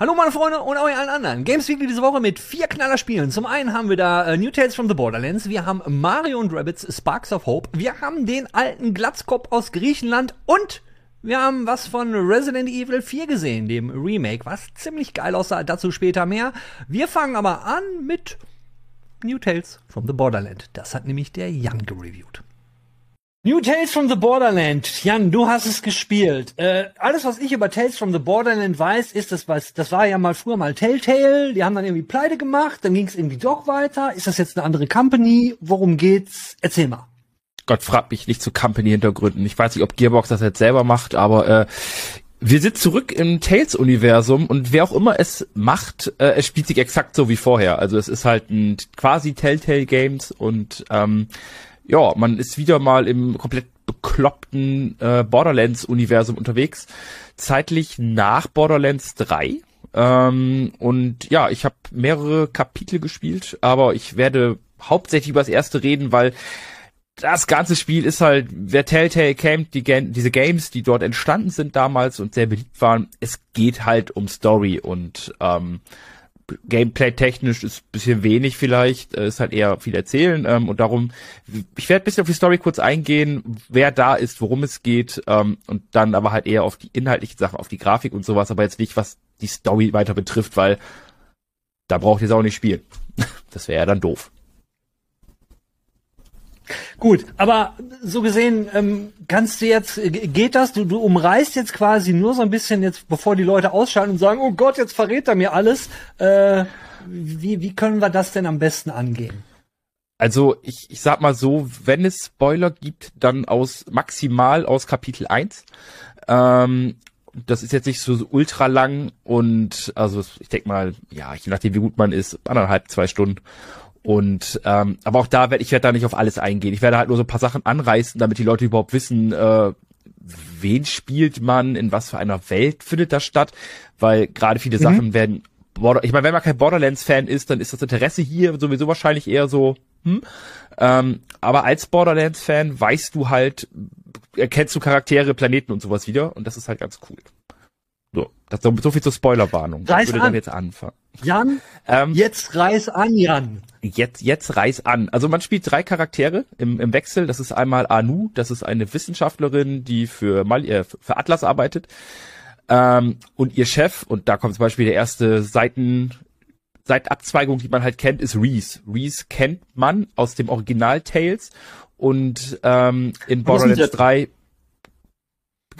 Hallo meine Freunde und auch allen anderen. Games Weekly diese Woche mit vier Knallerspielen. Zum einen haben wir da äh, New Tales from the Borderlands, wir haben Mario und Rabbits Sparks of Hope, wir haben den alten Glatzkopf aus Griechenland und wir haben was von Resident Evil 4 gesehen, dem Remake, was ziemlich geil aussah, dazu später mehr. Wir fangen aber an mit New Tales from the Borderland. Das hat nämlich der Jan gereviewt. New Tales from the Borderland. Jan, du hast es gespielt. Äh, alles, was ich über Tales from the Borderland weiß, ist das, was, das war ja mal früher mal Telltale. Die haben dann irgendwie Pleite gemacht, dann ging es irgendwie doch weiter. Ist das jetzt eine andere Company? Worum geht's? Erzähl mal. Gott fragt mich nicht zu Company-Hintergründen. Ich weiß nicht, ob Gearbox das jetzt selber macht, aber äh, wir sind zurück im Tales-Universum und wer auch immer es macht, äh, es spielt sich exakt so wie vorher. Also es ist halt ein quasi Telltale Games und ähm, ja, man ist wieder mal im komplett bekloppten äh, Borderlands-Universum unterwegs. Zeitlich nach Borderlands 3. Ähm, und ja, ich habe mehrere Kapitel gespielt, aber ich werde hauptsächlich über das erste reden, weil das ganze Spiel ist halt, wer Telltale kennt, die, diese Games, die dort entstanden sind damals und sehr beliebt waren, es geht halt um Story und ähm, Gameplay-technisch ist ein bisschen wenig vielleicht, äh, ist halt eher viel erzählen ähm, und darum, ich werde ein bisschen auf die Story kurz eingehen, wer da ist, worum es geht ähm, und dann aber halt eher auf die inhaltlichen Sachen, auf die Grafik und sowas, aber jetzt nicht, was die Story weiter betrifft, weil da braucht ihr es auch nicht spielen. Das wäre ja dann doof. Gut, aber so gesehen ähm, kannst du jetzt, geht das, du, du umreißt jetzt quasi nur so ein bisschen jetzt, bevor die Leute ausschalten und sagen, oh Gott, jetzt verrät er mir alles. Äh, wie, wie können wir das denn am besten angehen? Also ich, ich sag mal so, wenn es Spoiler gibt, dann aus maximal aus Kapitel 1. Ähm, das ist jetzt nicht so ultra lang und also ich denke mal, ja, je nachdem wie gut man ist, anderthalb, zwei Stunden. Und ähm, aber auch da werde ich werde da nicht auf alles eingehen. Ich werde halt nur so ein paar Sachen anreißen, damit die Leute überhaupt wissen, äh, wen spielt man, in was für einer Welt findet das statt, weil gerade viele mhm. Sachen werden Border ich meine, wenn man kein Borderlands-Fan ist, dann ist das Interesse hier sowieso wahrscheinlich eher so, hm? Ähm, aber als Borderlands-Fan weißt du halt, erkennst du Charaktere, Planeten und sowas wieder und das ist halt ganz cool. So, das, so viel zur Spoilerwarnung. Reiß ich würde an. jetzt anfangen. Jan, ähm, jetzt reiß an, Jan. Jetzt, jetzt reiß an. Also man spielt drei Charaktere im, im Wechsel. Das ist einmal Anu, das ist eine Wissenschaftlerin, die für, Mal, äh, für Atlas arbeitet. Ähm, und ihr Chef, und da kommt zum Beispiel der erste Seiten, Seitenabzweigung, die man halt kennt, ist Reese. Reese kennt man aus dem Original Tales und ähm, in Borderlands 3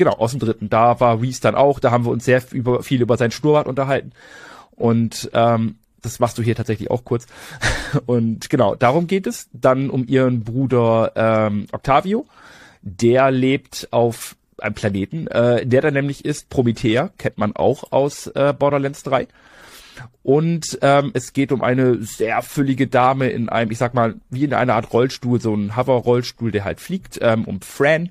genau, aus dem dritten. Da war Reese dann auch, da haben wir uns sehr über, viel über sein Schnurrbart unterhalten. Und ähm, das machst du hier tatsächlich auch kurz. Und genau, darum geht es. Dann um ihren Bruder ähm, Octavio. Der lebt auf einem Planeten, äh, der dann nämlich ist Promethea, kennt man auch aus äh, Borderlands 3. Und ähm, es geht um eine sehr füllige Dame in einem, ich sag mal, wie in einer Art Rollstuhl, so ein Hover-Rollstuhl, der halt fliegt, ähm, um Fran.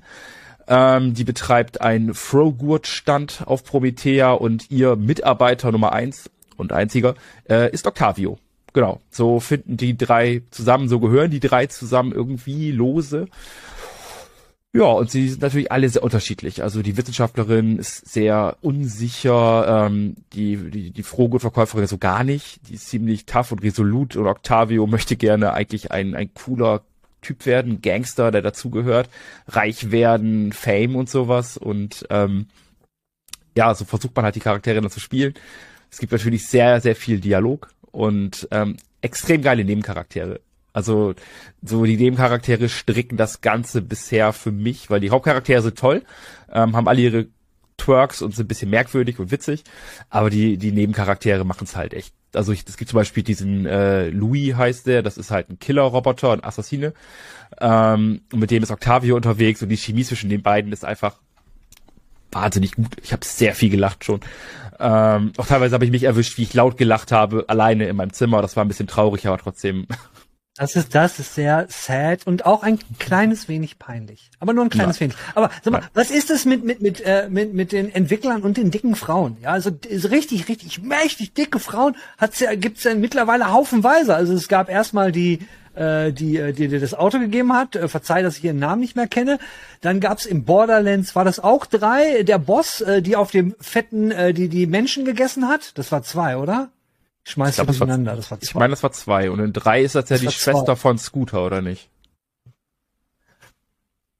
Ähm, die betreibt einen Frogurt-Stand auf Promethea und ihr Mitarbeiter Nummer eins und einziger äh, ist Octavio. Genau, so finden die drei zusammen, so gehören die drei zusammen irgendwie lose. Ja, und sie sind natürlich alle sehr unterschiedlich. Also die Wissenschaftlerin ist sehr unsicher, ähm, die, die, die Frohgutverkäuferin so gar nicht. Die ist ziemlich tough und resolut und Octavio möchte gerne eigentlich ein, ein cooler Typ werden, Gangster, der dazugehört, reich werden, Fame und sowas. Und ähm, ja, so versucht man halt die Charaktere dann zu spielen. Es gibt natürlich sehr, sehr viel Dialog und ähm, extrem geile Nebencharaktere. Also so die Nebencharaktere stricken das Ganze bisher für mich, weil die Hauptcharaktere sind toll, ähm, haben alle ihre Twerks und sind ein bisschen merkwürdig und witzig, aber die die Nebencharaktere machen es halt echt. Also es gibt zum Beispiel diesen äh, Louis heißt der, das ist halt ein Killer-Roboter, ein Assassine, ähm, und mit dem ist Octavio unterwegs und die Chemie zwischen den beiden ist einfach wahnsinnig gut. Ich habe sehr viel gelacht schon. Ähm, auch teilweise habe ich mich erwischt, wie ich laut gelacht habe, alleine in meinem Zimmer. Das war ein bisschen traurig, aber trotzdem. Das ist, das ist sehr sad und auch ein kleines wenig peinlich. Aber nur ein kleines ja. wenig. Aber sag mal, ja. was ist es mit, mit, mit, äh, mit, mit den Entwicklern und den dicken Frauen? Ja, also richtig, richtig mächtig dicke Frauen hat's ja, gibt's ja mittlerweile haufenweise. Also es gab erstmal die, äh, die, äh, die dir das Auto gegeben hat. Äh, verzeih, dass ich ihren Namen nicht mehr kenne. Dann gab's im Borderlands, war das auch drei, der Boss, äh, die auf dem fetten, äh, die die Menschen gegessen hat. Das war zwei, oder? Ich schmeiß glaub, die durcheinander. Das, war, das war zwei. Ich meine, das war zwei. Und in drei ist das ja Das die war Schwester zwei. von Scooter, oder nicht?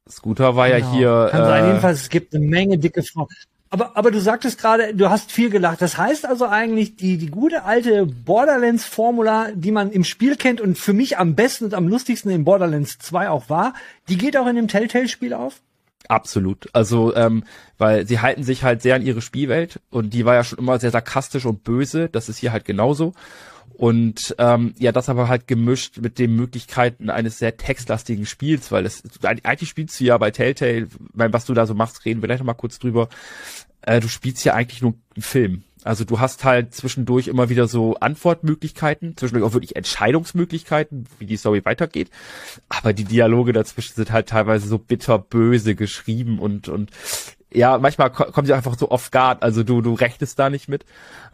Scooter war ja Genau. hier. Kann sein, äh, jedenfalls, es gibt eine Menge dicke Frauen. Aber, aber du sagtest gerade, du hast viel gelacht. Das heißt also eigentlich, die, die gute alte Borderlands-Formula, die man im Spiel kennt und für mich am besten und am lustigsten in Borderlands 2 auch war, die geht auch in dem Telltale-Spiel auf? Absolut. Also, ähm, weil sie halten sich halt sehr an ihre Spielwelt und die war ja schon immer sehr sarkastisch und böse. Das ist hier halt genauso. Und ähm, ja, das aber halt gemischt mit den Möglichkeiten eines sehr textlastigen Spiels, weil es eigentlich spielst du ja bei Telltale, weil was du da so machst, reden wir gleich noch mal kurz drüber. Äh, du spielst ja eigentlich nur einen Film. Also du hast halt zwischendurch immer wieder so Antwortmöglichkeiten, zwischendurch auch wirklich Entscheidungsmöglichkeiten, wie die Story weitergeht. Aber die Dialoge dazwischen sind halt teilweise so bitterböse geschrieben und und ja, manchmal ko- kommen sie einfach so off guard. Also du du rechnest da nicht mit,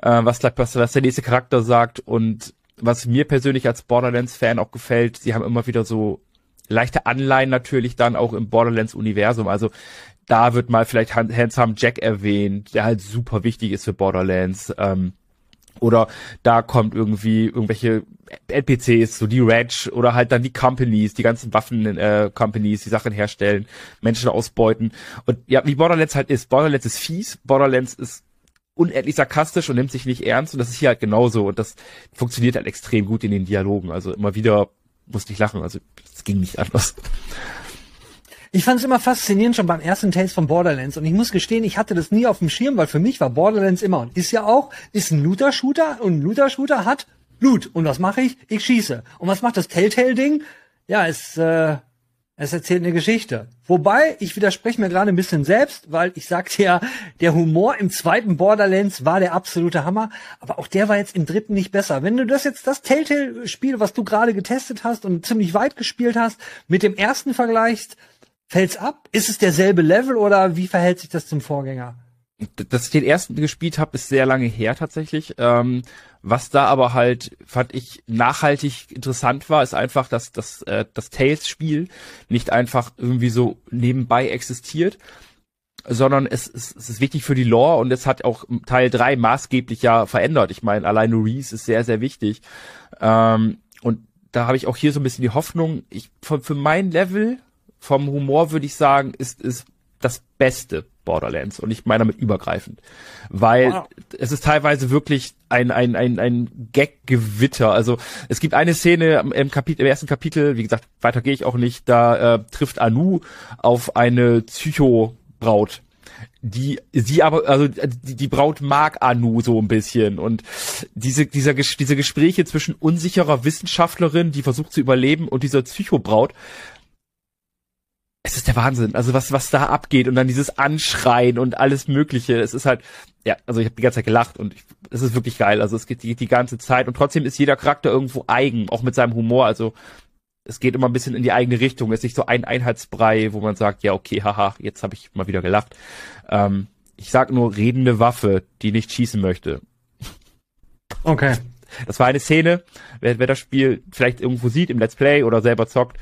äh, was was, was der nächste Charakter sagt und was mir persönlich als Borderlands-Fan auch gefällt, sie haben immer wieder so leichte Anleihen natürlich dann auch im Borderlands-Universum. Also da wird mal vielleicht Han- Handsome Jack erwähnt, der halt super wichtig ist für Borderlands. Ähm, oder da kommt irgendwie irgendwelche NPCs, so die Ranch oder halt dann die Companies, die ganzen Waffen-Companies, die Sachen herstellen, Menschen ausbeuten. Und ja, wie Borderlands halt ist. Borderlands ist fies, Borderlands ist unendlich sarkastisch und nimmt sich nicht ernst und das ist hier halt genauso und das funktioniert halt extrem gut in den Dialogen. Also immer wieder musste ich lachen, also es ging nicht anders. Ich fand es immer faszinierend schon beim ersten Tales von Borderlands und ich muss gestehen, ich hatte das nie auf dem Schirm, weil für mich war Borderlands immer und ist ja auch, ist ein Looter-Shooter und ein Looter-Shooter hat Loot. Und was mache ich? Ich schieße. Und was macht das Telltale-Ding? Ja, es, äh, es erzählt eine Geschichte. Wobei, ich widerspreche mir gerade ein bisschen selbst, weil ich sagte ja, der Humor im zweiten Borderlands war der absolute Hammer, aber auch der war jetzt im dritten nicht besser. Wenn du das jetzt, das Telltale-Spiel, was du gerade getestet hast und ziemlich weit gespielt hast, mit dem ersten vergleichst, fällt's ab? Ist es derselbe Level oder wie verhält sich das zum Vorgänger? dass ich den ersten gespielt habe, ist sehr lange her tatsächlich. Ähm, was da aber halt, fand ich, nachhaltig interessant war, ist einfach, dass, dass äh, das Tales-Spiel nicht einfach irgendwie so nebenbei existiert, sondern es, es, es ist wichtig für die Lore und es hat auch Teil 3 maßgeblich ja verändert. Ich meine, alleine Reese ist sehr, sehr wichtig. Ähm, und da habe ich auch hier so ein bisschen die Hoffnung, ich, für, für mein Level vom Humor würde ich sagen, ist, ist das Beste Borderlands und ich meine damit übergreifend, weil Wow. es ist teilweise wirklich ein ein ein ein Gag-Gewitter. Also es gibt eine Szene im, Kapitel, im ersten Kapitel, wie gesagt, weiter gehe ich auch nicht. Da äh, trifft Anu auf eine Psycho-Braut, die sie aber also die, die Braut mag Anu so ein bisschen und diese dieser diese Gespräche zwischen unsicherer Wissenschaftlerin, die versucht zu überleben und dieser Psychobraut es ist der Wahnsinn. Also was, was da abgeht und dann dieses Anschreien und alles Mögliche. Es ist halt, ja, also ich habe die ganze Zeit gelacht und ich, es ist wirklich geil. Also es geht die, die ganze Zeit und trotzdem ist jeder Charakter irgendwo eigen, auch mit seinem Humor. Also es geht immer ein bisschen in die eigene Richtung. Es ist nicht so ein Einheitsbrei, wo man sagt, ja, okay, haha, jetzt habe ich mal wieder gelacht. Ähm, ich sag nur redende Waffe, die nicht schießen möchte. Okay. Das war eine Szene, wer, wer das Spiel vielleicht irgendwo sieht im Let's Play oder selber zockt.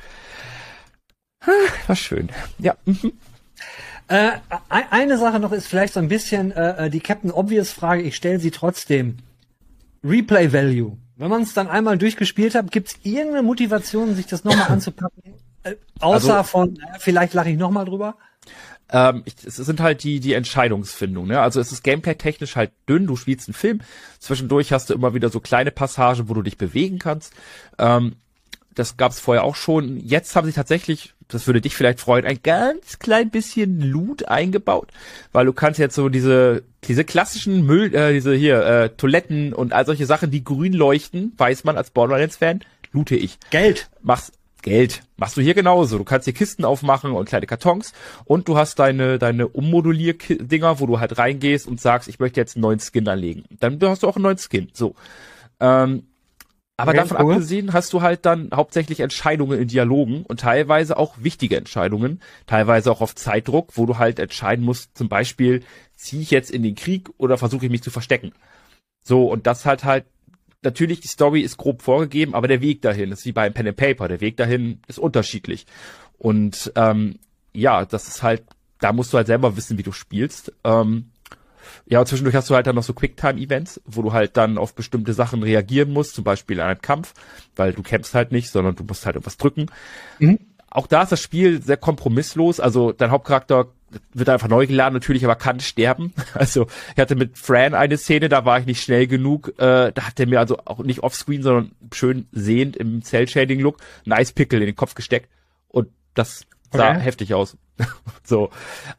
War schön. Ja. mhm. Äh, e- eine Sache noch ist vielleicht so ein bisschen äh, die Captain Obvious Frage, ich stelle sie trotzdem. Replay Value. Wenn man es dann einmal durchgespielt hat, gibt es irgendeine Motivation, sich das nochmal anzupacken? Äh, außer Also- von, naja, vielleicht lache ich nochmal drüber. Ähm, ich, es sind halt die, die Entscheidungsfindung, ne? Also es ist gameplay-technisch halt dünn, du spielst einen Film, zwischendurch hast du immer wieder so kleine Passagen, wo du dich bewegen kannst. Ähm, das gab es vorher auch schon. Jetzt haben sie tatsächlich, das würde dich vielleicht freuen, ein ganz klein bisschen Loot eingebaut, weil du kannst jetzt so diese diese klassischen Müll, äh, diese hier äh, Toiletten und all solche Sachen, die grün leuchten, weiß man als Borderlands-Fan, loote ich Geld. machst Geld. Machst du hier genauso. Du kannst hier Kisten aufmachen und kleine Kartons und du hast deine, deine Ummodulier-Dinger, wo du halt reingehst und sagst, ich möchte jetzt einen neuen Skin anlegen. Dann hast du auch einen neuen Skin. So. Ähm, aber Okay, davon cool. abgesehen hast du halt dann hauptsächlich Entscheidungen in Dialogen und teilweise auch wichtige Entscheidungen, teilweise auch auf Zeitdruck, wo du halt entscheiden musst, zum Beispiel, ziehe ich jetzt in den Krieg oder versuche ich mich zu verstecken. So, und das halt halt natürlich, die Story ist grob vorgegeben, aber der Weg dahin ist wie beim Pen and Paper. Der Weg dahin ist unterschiedlich. Und ähm, ja, das ist halt, da musst du halt selber wissen, wie du spielst. Ähm, ja, und zwischendurch hast du halt dann noch so Quicktime-Events, wo du halt dann auf bestimmte Sachen reagieren musst, zum Beispiel in einem Kampf, weil du kämpfst halt nicht, sondern du musst halt irgendwas drücken. Mhm. Auch da ist das Spiel sehr kompromisslos, also dein Hauptcharakter wird einfach neu geladen, natürlich, aber kann sterben. Also ich hatte mit Fran eine Szene, da war ich nicht schnell genug. Äh, da hat er mir also auch nicht offscreen, sondern schön sehend im Cell-Shading-Look ein Eispickel in den Kopf gesteckt. Und das sah okay. heftig aus. so.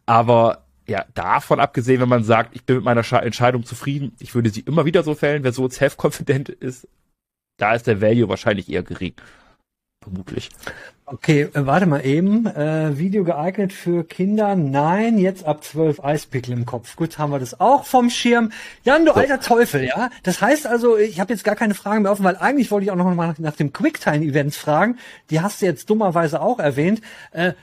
Aber ja, davon abgesehen, wenn man sagt, ich bin mit meiner Entscheidung zufrieden, ich würde sie immer wieder so fällen, wer so self-confident ist, da ist der Value wahrscheinlich eher gering. Vermutlich. Okay, äh, warte mal eben. Äh, Video geeignet für Kinder? Nein, jetzt ab zwölf Eispickel im Kopf. Gut, haben wir das auch vom Schirm. Jan, du so. alter Teufel, ja? Das heißt also, ich habe jetzt gar keine Fragen mehr offen, weil eigentlich wollte ich auch noch mal nach, nach dem Quicktime-Events fragen. Die hast du jetzt dummerweise auch erwähnt. Äh,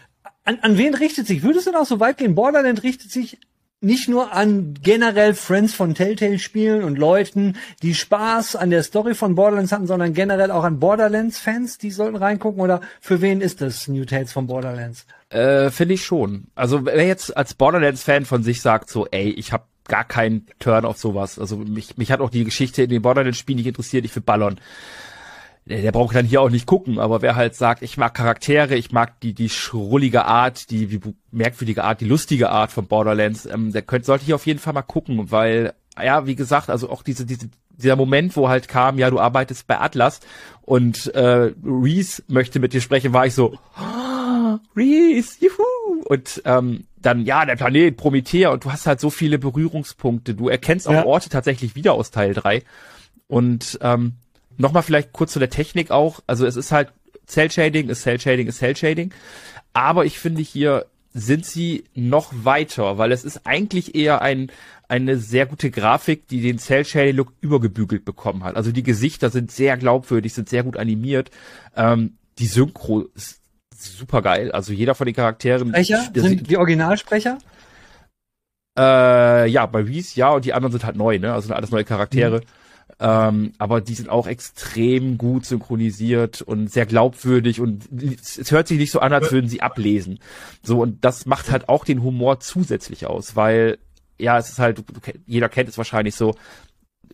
an, an wen richtet sich? Würdest du noch so weit gehen? Borderland richtet sich nicht nur an generell Friends von Telltale Spielen und Leuten, die Spaß an der Story von Borderlands hatten, sondern generell auch an Borderlands Fans, die sollten reingucken oder für wen ist das New Tales von Borderlands? Äh, finde ich schon. Also wer jetzt als Borderlands Fan von sich sagt so, ey, ich habe gar keinen Turn auf sowas. Also mich, mich hat auch die Geschichte in den Borderlands Spielen nicht interessiert, ich will ballern der, braucht dann hier auch nicht gucken, aber wer halt sagt, ich mag Charaktere, ich mag die, die schrullige Art, die, die merkwürdige Art, die lustige Art von Borderlands, ähm, der könnte, sollte hier auf jeden Fall mal gucken, weil, ja, wie gesagt, also auch diese, diese, dieser Moment, wo halt kam, ja, du arbeitest bei Atlas und äh, Reese möchte mit dir sprechen, war ich so, oh, Reese, juhu! Und ähm, dann, ja, der Planet Promethea und du hast halt so viele Berührungspunkte. Du erkennst auch ja. Orte tatsächlich wieder aus Teil 3. Und ähm, Nochmal vielleicht kurz zu der Technik auch. Also es ist halt Cell Shading, ist Cell Shading, ist Cell Shading. Aber ich finde hier sind sie noch weiter, weil es ist eigentlich eher ein, eine sehr gute Grafik, die den Cell Shading Look übergebügelt bekommen hat. Also die Gesichter sind sehr glaubwürdig, sind sehr gut animiert. Ähm, die Synchro ist super geil. Also jeder von den Charakteren. Sprecher? Sind die Originalsprecher? Äh, ja, bei Reese ja und die anderen sind halt neu, ne? Also sind alles neue Charaktere. Mhm. Ähm, aber die sind auch extrem gut synchronisiert und sehr glaubwürdig und es hört sich nicht so an, als würden sie ablesen. So, und das macht halt auch den Humor zusätzlich aus, weil, ja, es ist halt, jeder kennt es wahrscheinlich so,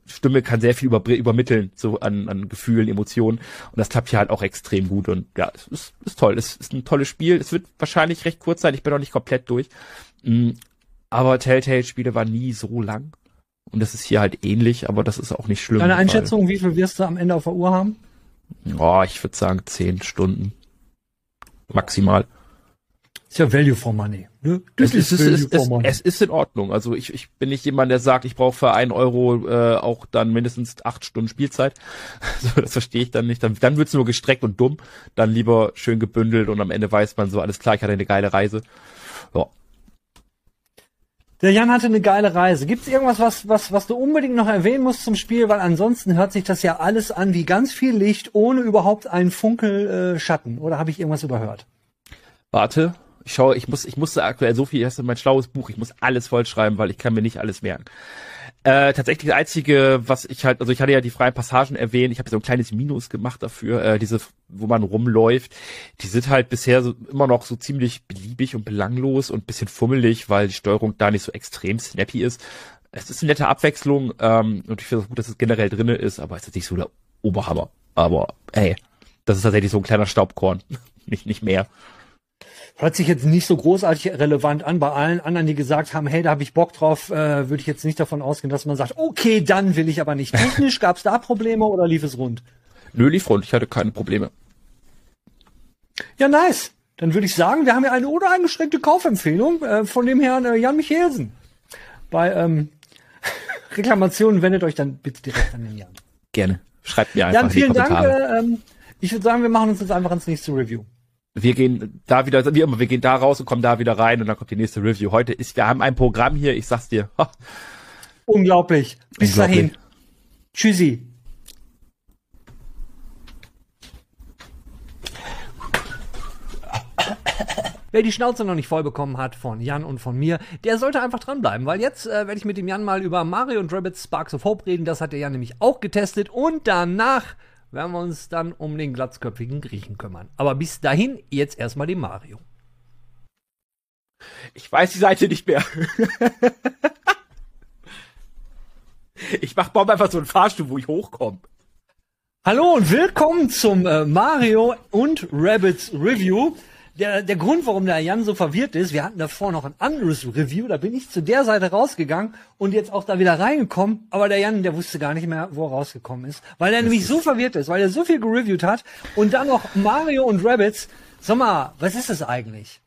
Stimme kann sehr viel über, übermitteln, so an, an Gefühlen, Emotionen. Und das klappt hier halt auch extrem gut. Und ja, es ist, ist toll. Es ist ein tolles Spiel. Es wird wahrscheinlich recht kurz sein. Ich bin noch nicht komplett durch. Mm, aber Telltale-Spiele waren nie so lang. Und das ist hier halt ähnlich, aber das ist auch nicht schlimm. Deine Einschätzung, wie viel wirst du am Ende auf der Uhr haben? Oh, ich würde sagen zehn Stunden. Maximal. Ist ja Value for Money. Ne? Das es, ist, ist, es, es, es, ist in Ordnung. Also ich, ich bin nicht jemand, der sagt, ich brauche für einen Euro äh, auch dann mindestens acht Stunden Spielzeit. so, das verstehe ich dann nicht. Dann, dann wird's nur gestreckt und dumm. Dann lieber schön gebündelt und am Ende weiß man so, alles klar, ich hatte eine geile Reise. Ja, der Jan hatte eine geile Reise. Gibt es irgendwas, was, was, was du unbedingt noch erwähnen musst zum Spiel? Weil ansonsten hört sich das ja alles an wie ganz viel Licht, ohne überhaupt einen Funkel äh, Schatten. Oder habe ich irgendwas überhört? Warte, ich schaue, ich muss, ich musste aktuell so viel, das ist mein schlaues Buch, ich muss alles vollschreiben, weil ich kann mir nicht alles merken. Äh, tatsächlich das einzige, was ich halt, also ich hatte ja die freien Passagen erwähnt, ich habe so ein kleines Minus gemacht dafür, äh, diese, wo man rumläuft, die sind halt bisher so, immer noch so ziemlich beliebig und belanglos und bisschen fummelig, weil die Steuerung da nicht so extrem snappy ist. Es ist eine nette Abwechslung ähm, und ich finde es gut, dass es generell drinne ist, aber es ist nicht so der Oberhammer. Aber ey, das ist tatsächlich so ein kleiner Staubkorn, nicht nicht mehr. Hört sich jetzt nicht so großartig relevant an. Bei allen anderen, die gesagt haben, hey, da habe ich Bock drauf, äh, würde ich jetzt nicht davon ausgehen, dass man sagt, okay, dann will ich aber nicht. Technisch gab es da Probleme oder lief es rund? Nö, lief rund. Ich hatte keine Probleme. Ja, nice. Dann würde ich sagen, wir haben ja eine uneingeschränkte Kaufempfehlung äh, von dem Herrn äh, Jan Michelsen. Bei ähm, Reklamationen wendet euch dann bitte direkt an den Jan. Gerne. Schreibt mir einfach Jan, vielen Dank. Äh, ähm, ich würde sagen, wir machen uns jetzt einfach ins nächste Review wir gehen da wieder, wie immer, wir gehen da raus und kommen da wieder rein und dann kommt die nächste Review. Heute ist, wir haben ein Programm hier, ich sag's dir. Unglaublich. Bis Unglaublich. dahin. Tschüssi. Wer die Schnauze noch nicht voll bekommen hat von Jan und von mir, der sollte einfach dranbleiben, weil jetzt äh, werde ich mit dem Jan mal über Mario und Rabbit Sparks of Hope reden. Das hat der Jan nämlich auch getestet und danach werden wir uns dann um den glatzköpfigen Griechen kümmern. Aber bis dahin jetzt erstmal den Mario. Ich weiß die Seite nicht mehr. ich mach Bob einfach so einen Fahrstuhl, wo ich hochkomme. Hallo und willkommen zum äh, Mario und Rabbits Review. Der, der Grund, warum der Jan so verwirrt ist, wir hatten davor noch ein anderes Review, da bin ich zu der Seite rausgegangen und jetzt auch da wieder reingekommen, aber der Jan, der wusste gar nicht mehr, wo er rausgekommen ist, weil er nämlich so verwirrt ist, weil er so viel gereviewt hat und dann noch Mario und Rabbits. Sag mal, was ist das eigentlich?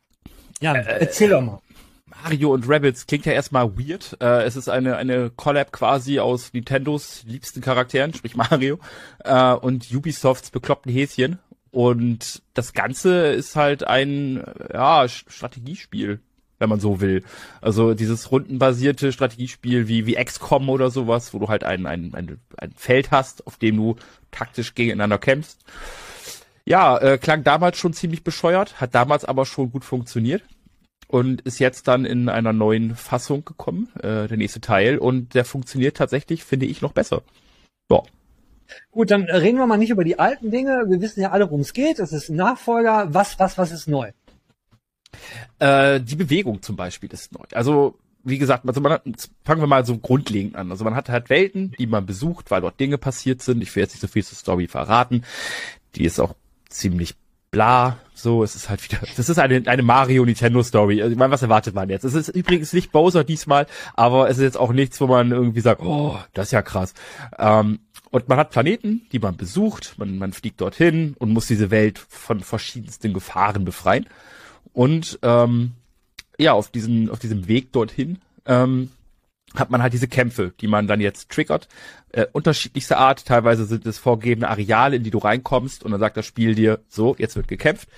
Jan, äh, erzähl doch mal. Mario und Rabbits klingt ja erstmal weird. Äh, es ist eine, eine Collab quasi aus Nintendos liebsten Charakteren, sprich Mario, äh, und Ubisofts bekloppten Häschen. Und das Ganze ist halt ein ja, Strategiespiel, wenn man so will. Also dieses rundenbasierte Strategiespiel wie, wie XCOM oder sowas, wo du halt ein, ein, ein, ein Feld hast, auf dem du taktisch gegeneinander kämpfst. Ja, äh, klang damals schon ziemlich bescheuert, hat damals aber schon gut funktioniert und ist jetzt dann in einer neuen Fassung gekommen, äh, der nächste Teil, und der funktioniert tatsächlich, finde ich, noch besser. Ja. Gut, dann reden wir mal nicht über die alten Dinge. Wir wissen ja alle, worum es geht. Es ist ein Nachfolger. Was, was, was ist neu? Äh, die Bewegung zum Beispiel ist neu. Also wie gesagt, also man hat, fangen wir mal so grundlegend an. Also man hat halt Welten, die man besucht, weil dort Dinge passiert sind. Ich will jetzt nicht so viel zur Story verraten. Die ist auch ziemlich bla, so, es ist halt wieder, das ist eine, eine Mario Nintendo Story. Also, ich meine, was erwartet man jetzt? Es ist übrigens nicht Bowser diesmal, aber es ist jetzt auch nichts, wo man irgendwie sagt, oh, das ist ja krass. Ähm, und man hat Planeten, die man besucht, man, man fliegt dorthin und muss diese Welt von verschiedensten Gefahren befreien. Und ähm, ja, auf diesen, auf diesem Weg dorthin ähm, hat man halt diese Kämpfe, die man dann jetzt triggert. Äh, unterschiedlichste Art, teilweise sind es vorgegebene Areale, in die du reinkommst und dann sagt das Spiel dir, so, jetzt wird gekämpft.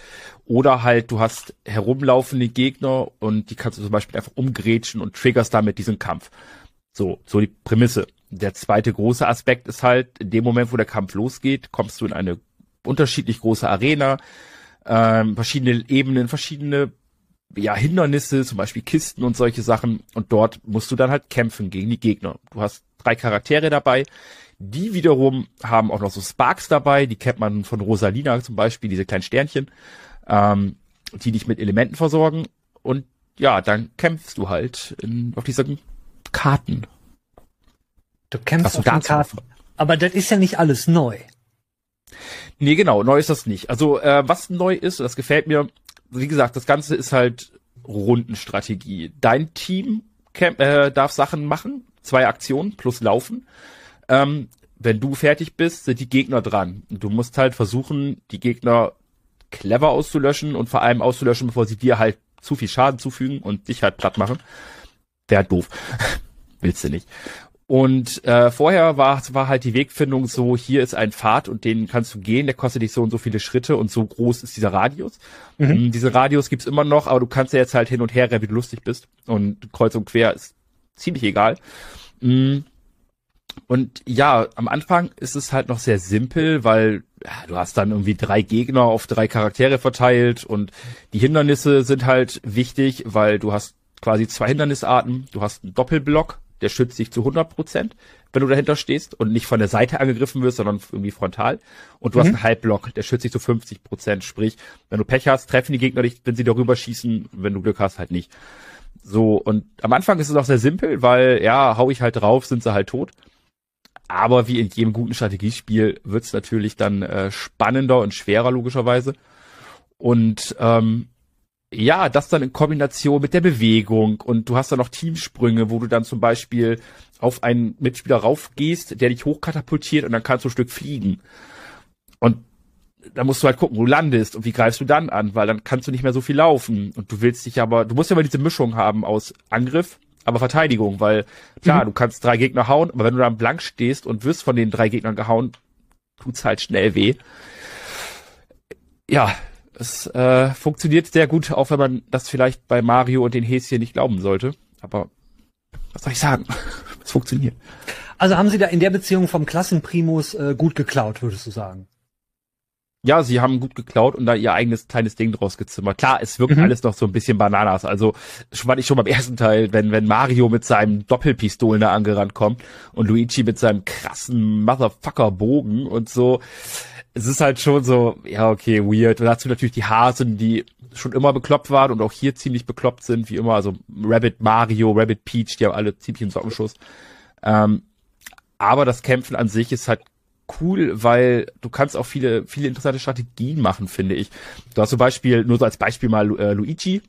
Oder halt, du hast herumlaufende Gegner und die kannst du zum Beispiel einfach umgrätschen und triggerst damit diesen Kampf. So, so die Prämisse. Der zweite große Aspekt ist halt, in dem Moment, wo der Kampf losgeht, kommst du in eine unterschiedlich große Arena, ähm, verschiedene Ebenen, verschiedene ja, Hindernisse, zum Beispiel Kisten und solche Sachen. Und dort musst du dann halt kämpfen gegen die Gegner. Du hast drei Charaktere dabei. Die wiederum haben auch noch so Sparks dabei. Die kennt man von Rosalina zum Beispiel, diese kleinen Sternchen, ähm, die dich mit Elementen versorgen. Und ja, dann kämpfst du halt in, auf diesen Karten. Du kämpfst auf den Karten. Aber das ist ja nicht alles neu. Nee, genau, neu ist das nicht. Also, äh, was neu ist, das gefällt mir, wie gesagt, das Ganze ist halt Rundenstrategie. Dein Team äh, darf Sachen machen, zwei Aktionen plus laufen. Ähm, wenn du fertig bist, sind die Gegner dran. Du musst halt versuchen, die Gegner clever auszulöschen und vor allem auszulöschen, bevor sie dir halt zu viel Schaden zufügen und dich halt platt machen. Wäre halt doof. Willst du nicht. Und äh, vorher war, war halt die Wegfindung so, hier ist ein Pfad und den kannst du gehen, der kostet dich so und so viele Schritte und so groß ist dieser Radius. Mhm. Ähm, diese Radius gibt's immer noch, aber du kannst ja jetzt halt hin und her wie du lustig bist. Und kreuz und quer ist ziemlich egal. Mhm. Und ja, am Anfang ist es halt noch sehr simpel, weil ja, du hast dann irgendwie drei Gegner auf drei Charaktere verteilt und die Hindernisse sind halt wichtig, weil du hast quasi zwei Hindernisarten. Du hast einen Doppelblock, der schützt dich zu 100 Prozent, wenn du dahinter stehst und nicht von der Seite angegriffen wirst, sondern irgendwie frontal. Und du mhm. hast einen Halbblock, der schützt dich zu 50 Prozent. Sprich, wenn du Pech hast, treffen die Gegner dich, wenn sie darüber schießen. Wenn du Glück hast, halt nicht. So, und am Anfang ist es auch sehr simpel, weil, ja, hau ich halt drauf, sind sie halt tot. Aber wie in jedem guten Strategiespiel wird's natürlich dann äh, spannender und schwerer, logischerweise. Und ähm, ja, das dann in Kombination mit der Bewegung und du hast dann noch Teamsprünge, wo du dann zum Beispiel auf einen Mitspieler raufgehst, der dich hochkatapultiert und dann kannst du ein Stück fliegen. Und da musst du halt gucken, wo du landest und wie greifst du dann an, weil dann kannst du nicht mehr so viel laufen und du willst dich aber, du musst ja mal diese Mischung haben aus Angriff, aber Verteidigung, weil klar, mhm. du kannst drei Gegner hauen, aber wenn du dann blank stehst und wirst von den drei Gegnern gehauen, tut's halt schnell weh. Ja, es äh, funktioniert sehr gut, auch wenn man das vielleicht bei Mario und den Häschen nicht glauben sollte. Aber was soll ich sagen? es funktioniert. Also haben Sie da in der Beziehung vom Klassenprimus äh, gut geklaut, würdest du sagen? Ja, sie haben gut geklaut und da ihr eigenes kleines Ding draus gezimmert. Klar, es wirkt mhm. alles noch so ein bisschen Bananas. Also fand ich schon beim ersten Teil, wenn, wenn Mario mit seinem Doppelpistolen da angerannt kommt und Luigi mit seinem krassen Motherfucker-Bogen und so. Es ist halt schon so, ja, okay, weird. Und dazu natürlich die Hasen, die schon immer bekloppt waren und auch hier ziemlich bekloppt sind, wie immer. Also Rabbit Mario, Rabbit Peach, die haben alle ziemlich einen Sockenschuss. Ähm, aber das Kämpfen an sich ist halt cool, weil du kannst auch viele, viele interessante Strategien machen, finde ich. Du hast zum Beispiel, nur so als Beispiel mal äh, Luigi,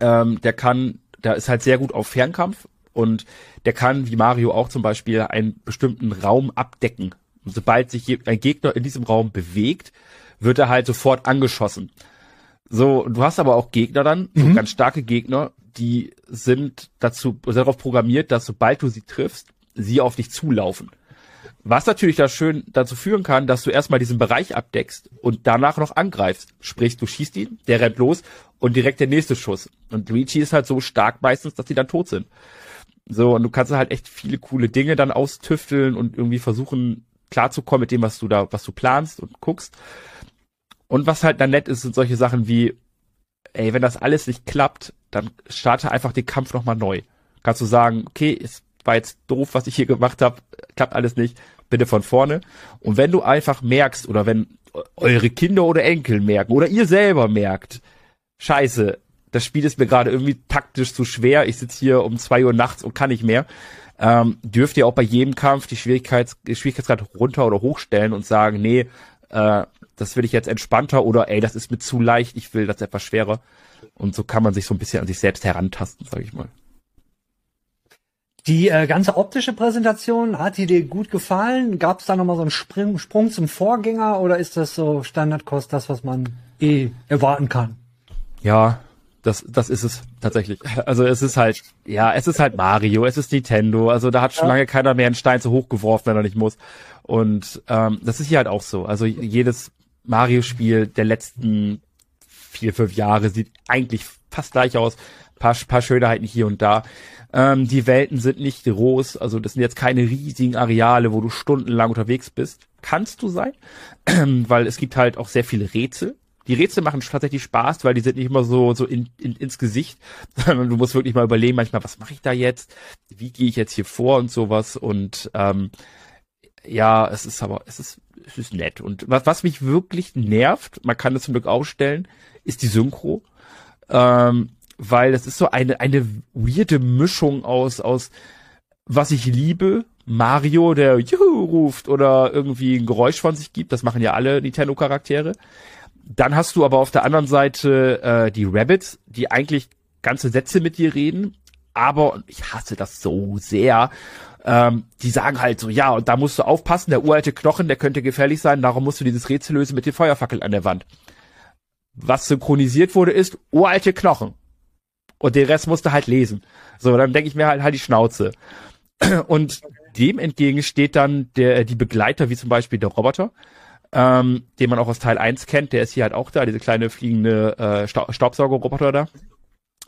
ähm, der kann, der ist halt sehr gut auf Fernkampf und der kann, wie Mario auch zum Beispiel, einen bestimmten Raum abdecken. Und sobald sich ein Gegner in diesem Raum bewegt, wird er halt sofort angeschossen. So, du hast aber auch Gegner dann, so mhm. ganz starke Gegner, die sind dazu darauf programmiert, dass sobald du sie triffst, sie auf dich zulaufen. Was natürlich da schön dazu führen kann, dass du erstmal diesen Bereich abdeckst und danach noch angreifst. Sprich, du schießt ihn, der rennt los und direkt der nächste Schuss. Und Luigi ist halt so stark meistens, dass die dann tot sind. So, und du kannst halt echt viele coole Dinge dann austüfteln und irgendwie versuchen, klarzukommen mit dem, was du da, was du planst und guckst. Und was halt dann nett ist, sind solche Sachen wie, ey, wenn das alles nicht klappt, dann starte einfach den Kampf nochmal neu. Kannst du sagen, okay, es war jetzt doof, was ich hier gemacht habe, klappt alles nicht, bitte von vorne. Und wenn du einfach merkst oder wenn eure Kinder oder Enkel merken oder ihr selber merkt, scheiße, das Spiel ist mir gerade irgendwie taktisch zu schwer, ich sitze hier um zwei Uhr nachts und kann nicht mehr, ähm, dürft ihr auch bei jedem Kampf die Schwierigkeits Schwierigkeitsgrad runter oder hochstellen und sagen, nee, äh, das will ich jetzt entspannter oder ey, das ist mir zu leicht, ich will das etwas schwerer. Und so kann man sich so ein bisschen an sich selbst herantasten, sag ich mal. Die äh, ganze optische Präsentation, hat die dir gut gefallen? Gab es da nochmal so einen Sprung, Sprung zum Vorgänger oder ist das so Standardkost, das, was man eh erwarten kann? Ja, das, das ist es tatsächlich. Also es ist halt, ja, es ist halt Mario, es ist Nintendo. Also da hat schon lange keiner mehr einen Stein zu hoch geworfen, wenn er nicht muss. Und ähm, das ist hier halt auch so. Also jedes Mario-Spiel der letzten vier, fünf Jahre sieht eigentlich fast gleich aus. Paar, paar Schönheiten hier und da. Ähm, die Welten sind nicht groß, also das sind jetzt keine riesigen Areale, wo du stundenlang unterwegs bist. Kannst du sein, weil es gibt halt auch sehr viele Rätsel. Die Rätsel machen tatsächlich Spaß, weil die sind nicht immer so so in, in, ins Gesicht, sondern du musst wirklich mal überlegen, manchmal, was mache ich da jetzt? Wie gehe ich jetzt hier vor und sowas? Und ähm, ja, es ist aber, es ist, es ist nett. Und was, was mich wirklich nervt, man kann das zum Glück ausstellen, ist die Synchro. Ähm, weil das ist so eine, eine weirde Mischung aus, aus was ich liebe, Mario, der Juhu ruft oder irgendwie ein Geräusch von sich gibt, das machen ja alle Nintendo-Charaktere. Dann hast du aber auf der anderen Seite äh, die Rabbits, die eigentlich ganze Sätze mit dir reden, aber ich hasse das so sehr. Ähm, die sagen halt so, ja, und da musst du aufpassen, der uralte Knochen, der könnte gefährlich sein, darum musst du dieses Rätsel lösen mit den Feuerfackeln an der Wand. Was synchronisiert wurde, ist uralte Knochen und den Rest musste halt lesen. So, dann denke ich mir halt halt die Schnauze. Und dem entgegen steht dann der die Begleiter, wie zum Beispiel der Roboter, ähm, den man auch aus Teil 1 kennt, der ist hier halt auch da, diese kleine fliegende äh, Staubsaugerroboter da.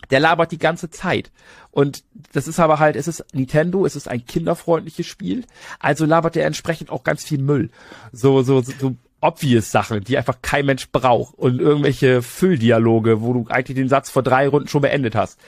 Der labert die ganze Zeit. Und das ist aber halt, es ist Nintendo, es ist ein kinderfreundliches Spiel, also labert er entsprechend auch ganz viel Müll. So, so, so obvious Sachen, die einfach kein Mensch braucht und irgendwelche Fülldialoge, wo du eigentlich den Satz vor drei Runden schon beendet hast.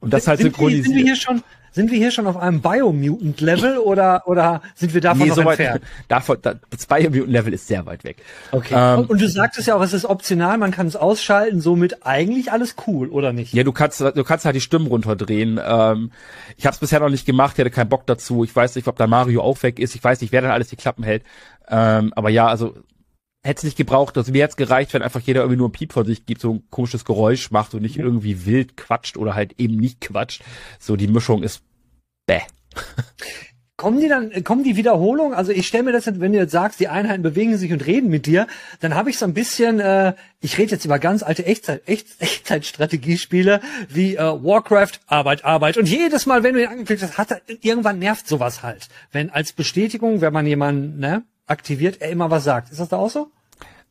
Und das sind, halt synchronisiert. Sind wir hier schon, sind wir hier schon auf einem Biomutant-Level oder, oder sind wir davon nee, noch so entfernt? Weit, davon, das Biomutant-Level ist sehr weit weg. Okay. Ähm, und, du sagtest ja auch, es ist optional, man kann es ausschalten, somit eigentlich alles cool, oder nicht? Ja, du kannst, du kannst halt die Stimmen runterdrehen. Ähm, ich habe es bisher noch nicht gemacht, ich hatte keinen Bock dazu. Ich weiß nicht, ob da Mario auch weg ist. Ich weiß nicht, wer dann alles die Klappen hält. Ähm, aber ja, also hätte es nicht gebraucht. Also mir hätte gereicht, wenn einfach jeder irgendwie nur ein Piep von sich gibt, so ein komisches Geräusch macht und nicht irgendwie wild quatscht oder halt eben nicht quatscht. So die Mischung ist bäh. Kommen die dann, kommen die Wiederholungen? Also ich stelle mir das, wenn du jetzt sagst, die Einheiten bewegen sich und reden mit dir, dann habe ich so ein bisschen, äh, ich rede jetzt über ganz alte Echtzeit, Echt, Echtzeitstrategiespiele wie äh, Warcraft, Arbeit, Arbeit. Und jedes Mal, wenn du ihn angeklickt hast, hat er, irgendwann nervt sowas halt. Wenn als Bestätigung, wenn man jemanden, ne, aktiviert, er immer was sagt. Ist das da auch so?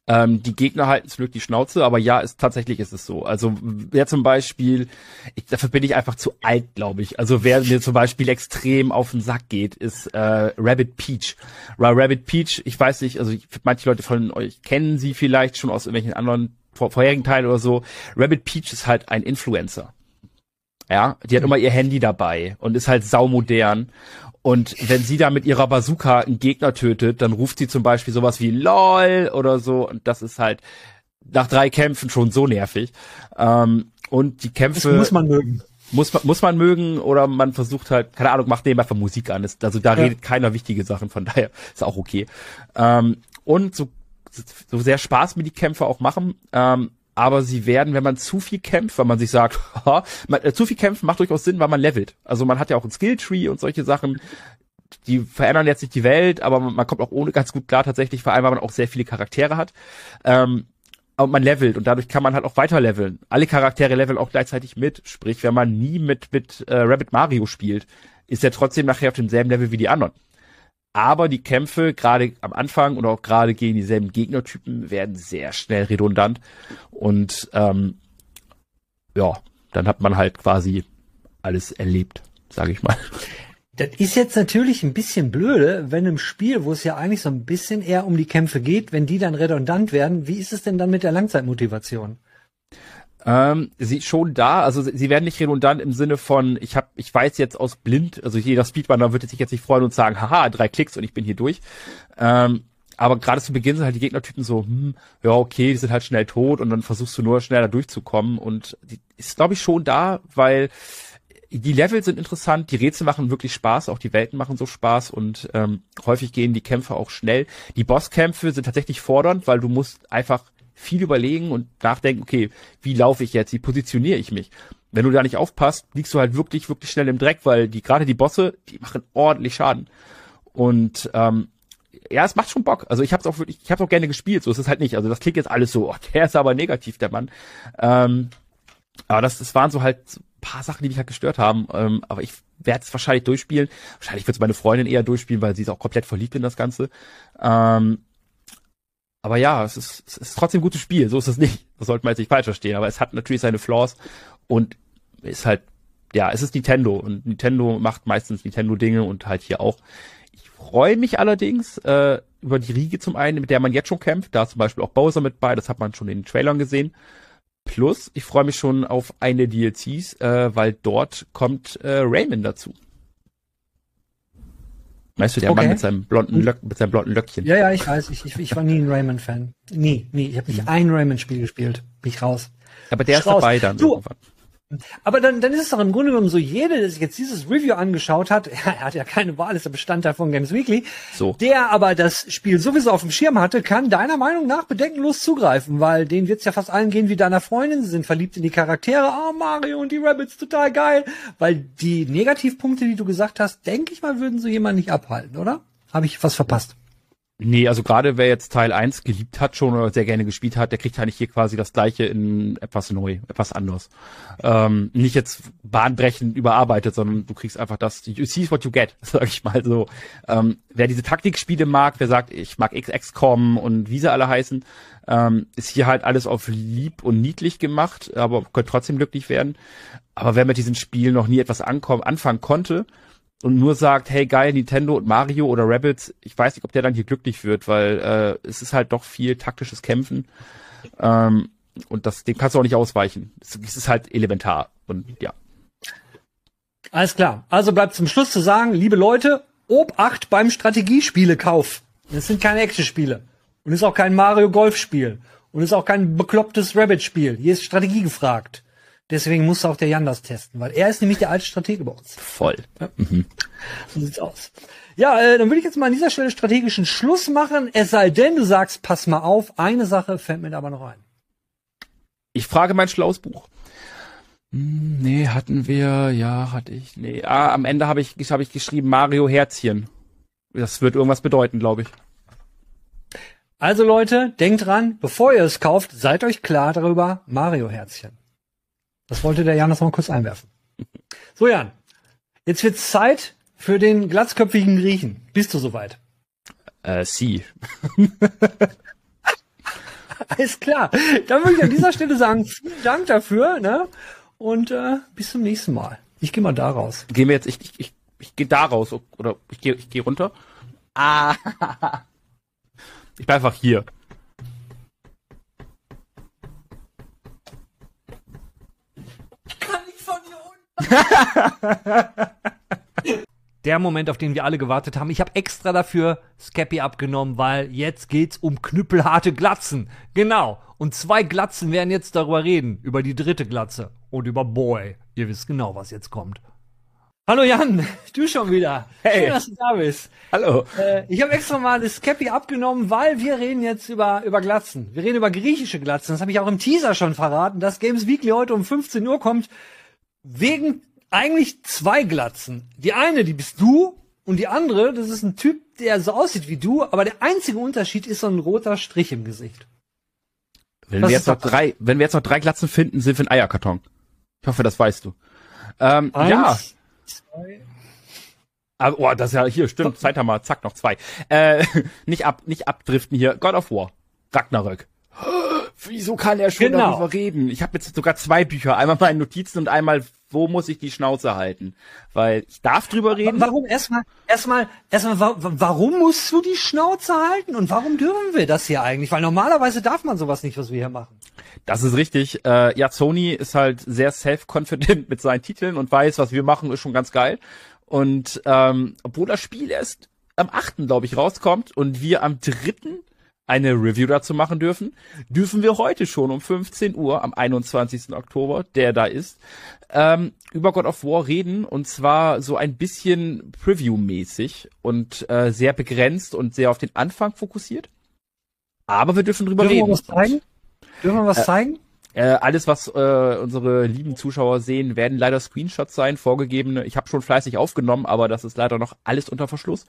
Ähm, die Gegner halten zum Glück die Schnauze, aber ja, ist, tatsächlich ist es so. Also wer zum Beispiel, ich, dafür bin ich einfach zu alt, glaube ich. Also wer mir zum Beispiel extrem auf den Sack geht, ist äh, Rabbit Peach. Rabbit Peach, ich weiß nicht, also ich, manche Leute von euch kennen sie vielleicht schon aus irgendwelchen anderen vor, vorherigen Teilen oder so. Rabbit Peach ist halt ein Influencer. Ja, die hat immer ihr Handy dabei und ist halt saumodern. Und wenn sie da mit ihrer Bazooka einen Gegner tötet, dann ruft sie zum Beispiel sowas wie LOL oder so. Und das ist halt nach drei Kämpfen schon so nervig. Ähm, und die Kämpfe. Das muss man mögen. Muss man, muss man mögen oder man versucht halt, keine Ahnung, macht nebenbei einfach Musik an. Das, also da ja. redet keiner wichtige Sachen, von daher ist auch okay. Ähm, und so, so sehr Spaß mir die Kämpfe auch machen, ähm, aber sie werden, wenn man zu viel kämpft, weil man sich sagt, man, äh, zu viel kämpfen macht durchaus Sinn, weil man levelt. Also man hat ja auch ein Skilltree und solche Sachen, die verändern jetzt nicht die Welt, aber man, man kommt auch ohne ganz gut klar tatsächlich, vor allem weil man auch sehr viele Charaktere hat. Ähm, aber man levelt und dadurch kann man halt auch weiter leveln. Alle Charaktere leveln auch gleichzeitig mit. Sprich, wenn man nie mit, mit äh, Rabbit Mario spielt, ist er trotzdem nachher auf demselben Level wie die anderen. Aber die Kämpfe, gerade am Anfang und auch gerade gegen dieselben Gegnertypen, werden sehr schnell redundant. Und ähm, ja, dann hat man halt quasi alles erlebt, sage ich mal. Das ist jetzt natürlich ein bisschen blöde, wenn im Spiel, wo es ja eigentlich so ein bisschen eher um die Kämpfe geht, wenn die dann redundant werden, wie ist es denn dann mit der Langzeitmotivation? Ähm, sie schon da, also sie werden nicht redundant im Sinne von, ich habe, ich weiß jetzt aus blind, also jeder Speedrunner würde sich jetzt nicht freuen und sagen, haha, drei Klicks und ich bin hier durch. Ähm, aber gerade zu Beginn sind halt die Gegnertypen so, hm, ja, okay, die sind halt schnell tot und dann versuchst du nur schneller durchzukommen und die ist, glaube ich, schon da, weil die Level sind interessant, die Rätsel machen wirklich Spaß, auch die Welten machen so Spaß und ähm, häufig gehen die Kämpfe auch schnell. Die Bosskämpfe sind tatsächlich fordernd, weil du musst einfach viel überlegen und nachdenken, okay, wie laufe ich jetzt, wie positioniere ich mich? Wenn du da nicht aufpasst, liegst du halt wirklich, wirklich schnell im Dreck, weil die gerade die Bosse, die machen ordentlich Schaden. Und ähm, ja, es macht schon Bock. Also ich habe es auch wirklich, ich habe auch gerne gespielt. So ist es halt nicht. Also das klingt jetzt alles so, oh, der ist aber negativ, der Mann. Ähm, aber das, das waren so halt paar Sachen, die mich halt gestört haben. Ähm, aber ich werde es wahrscheinlich durchspielen. Wahrscheinlich wird es meine Freundin eher durchspielen, weil sie ist auch komplett verliebt in das Ganze. Ähm, aber ja, es ist, es ist trotzdem ein gutes Spiel, so ist es nicht. Das sollte man jetzt nicht falsch verstehen, aber es hat natürlich seine Flaws und ist halt, ja, es ist Nintendo und Nintendo macht meistens Nintendo-Dinge und halt hier auch. Ich freue mich allerdings äh, über die Riege zum einen, mit der man jetzt schon kämpft. Da ist zum Beispiel auch Bowser mit bei, das hat man schon in den Trailern gesehen. Plus, ich freue mich schon auf eine DLCs, äh, weil dort kommt äh, Rayman dazu. Weißt du, der okay. Mann mit seinem blonden Löck, mit seinem blonden Löckchen. Ja, ja, ich weiß. Ich, ich, ich war nie ein Rayman-Fan. Nie, nie. Ich habe nicht mhm. ein Rayman-Spiel gespielt. Bin ich raus. Aber der ich ist raus. dabei dann. Du, irgendwann. Aber dann, dann ist es doch im Grunde genommen so, jeder, der sich jetzt dieses Review angeschaut hat, er hat ja keine Wahl, ist der Bestandteil von Games Weekly, so. der aber das Spiel sowieso auf dem Schirm hatte, kann deiner Meinung nach bedenkenlos zugreifen, weil denen wird's ja fast allen gehen wie deiner Freundin, sie sind verliebt in die Charaktere, oh Mario und die Rabbits, total geil, weil die Negativpunkte, die du gesagt hast, denke ich mal, würden so jemand nicht abhalten, oder? Habe ich was verpasst? Nee, also gerade wer jetzt Teil 1 geliebt hat schon oder sehr gerne gespielt hat, der kriegt eigentlich hier quasi das gleiche in etwas neu, etwas anders. Ähm, nicht jetzt bahnbrechend überarbeitet, sondern du kriegst einfach das, you see what you get, sag ich mal so. Ähm, wer diese Taktikspiele mag, wer sagt, ich mag XXCOM und wie sie alle heißen, ähm, ist hier halt alles auf lieb und niedlich gemacht, aber könnte trotzdem glücklich werden. Aber wer mit diesen Spielen noch nie etwas ankommen, anfangen konnte, und nur sagt, hey geil, Nintendo und Mario oder Rabbits, ich weiß nicht, ob der dann hier glücklich wird, weil äh, es ist halt doch viel taktisches Kämpfen. Ähm, und das, dem kannst du auch nicht ausweichen. Es, es ist halt elementar. Und ja. Alles klar. Also bleibt zum Schluss zu sagen, liebe Leute, Obacht beim Strategiespielekauf. Das sind keine Action-Spiele. Und ist auch kein Mario Golf-Spiel. Und ist auch kein beklopptes Rabbit-Spiel. Hier ist Strategie gefragt. Deswegen muss auch der Jan das testen, weil er ist nämlich der alte Stratege bei uns. Voll. Ja. Mhm. So sieht's aus. Ja, äh, dann würde ich jetzt mal an dieser Stelle strategischen Schluss machen. Es sei denn, du sagst, pass mal auf, eine Sache fällt mir aber noch ein. Ich frage mein schlaues Buch. Hm, nee, hatten wir, ja, hatte ich, nee. Ah, am Ende habe ich, hab ich geschrieben Mario Herzchen. Das wird irgendwas bedeuten, glaube ich. Also Leute, denkt dran, bevor ihr es kauft, seid euch klar darüber, Mario Herzchen. Das wollte der Jan noch mal kurz einwerfen. So, Jan. Jetzt wird's Zeit für den glatzköpfigen Griechen. Bist du soweit? Äh, sie. Alles klar. Dann würde ich an dieser Stelle sagen, vielen Dank dafür, ne? Und äh, bis zum nächsten Mal. Ich gehe mal da raus. Gehen wir jetzt, ich, ich, ich, ich gehe da raus oder ich gehe ich geh runter. Ah. Ich bin einfach hier. Ich kann nicht von hier unten. Der Moment, auf den wir alle gewartet haben. Ich habe extra dafür Scappy abgenommen, weil jetzt geht's um knüppelharte Glatzen. Genau. Und zwei Glatzen werden jetzt darüber reden. Über die dritte Glatze. Und über Boy. Ihr wisst genau, was jetzt kommt. Hallo Jan, du schon wieder. Hey. Schön, dass du da bist. Hallo. Äh, ich habe extra mal das Cappy abgenommen, weil wir reden jetzt über, über Glatzen. Wir reden über griechische Glatzen. Das habe ich auch im Teaser schon verraten, dass Games Weekly heute um 15 Uhr kommt. Wegen eigentlich zwei Glatzen. Die eine, die bist du, und die andere, das ist ein Typ, der so aussieht wie du, aber der einzige Unterschied ist so ein roter Strich im Gesicht. Wenn wir jetzt noch drei, wenn wir jetzt noch drei Glatzen finden, sind wir ein Eierkarton. Ich hoffe, das weißt du. Ähm, ja. Eins, zwei, Aber, oh, das ist ja hier, stimmt. Zeit haben wir, zack, noch zwei. Äh, nicht ab, nicht abdriften hier. God of War. Ragnarök. Wieso kann er schon Genau. darüber reden? Ich habe jetzt sogar zwei Bücher. Einmal meine Notizen und einmal, wo muss ich die Schnauze halten? Weil ich darf drüber reden. Warum erstmal, erstmal, erstmal, wa wa- warum musst du die Schnauze halten und warum dürfen wir das hier eigentlich? Weil normalerweise darf man sowas nicht, was wir hier machen. Das ist richtig. Äh, ja, Sony ist halt sehr self-confident mit seinen Titeln und weiß, was wir machen, ist schon ganz geil. Und ähm, obwohl das Spiel erst am 8. glaube ich rauskommt und wir am 3. eine Review dazu machen dürfen, dürfen wir heute schon um 15 Uhr am 21. Oktober, der da ist, ähm, über God of War reden und zwar so ein bisschen Preview-mäßig und äh, sehr begrenzt und sehr auf den Anfang fokussiert. Aber wir dürfen drüber Dürfen wir reden. was zeigen? Dürfen wir was zeigen? Äh, alles, was äh, unsere lieben Zuschauer sehen, werden leider Screenshots sein, vorgegebene. Ich habe schon fleißig aufgenommen, aber das ist leider noch alles unter Verschluss.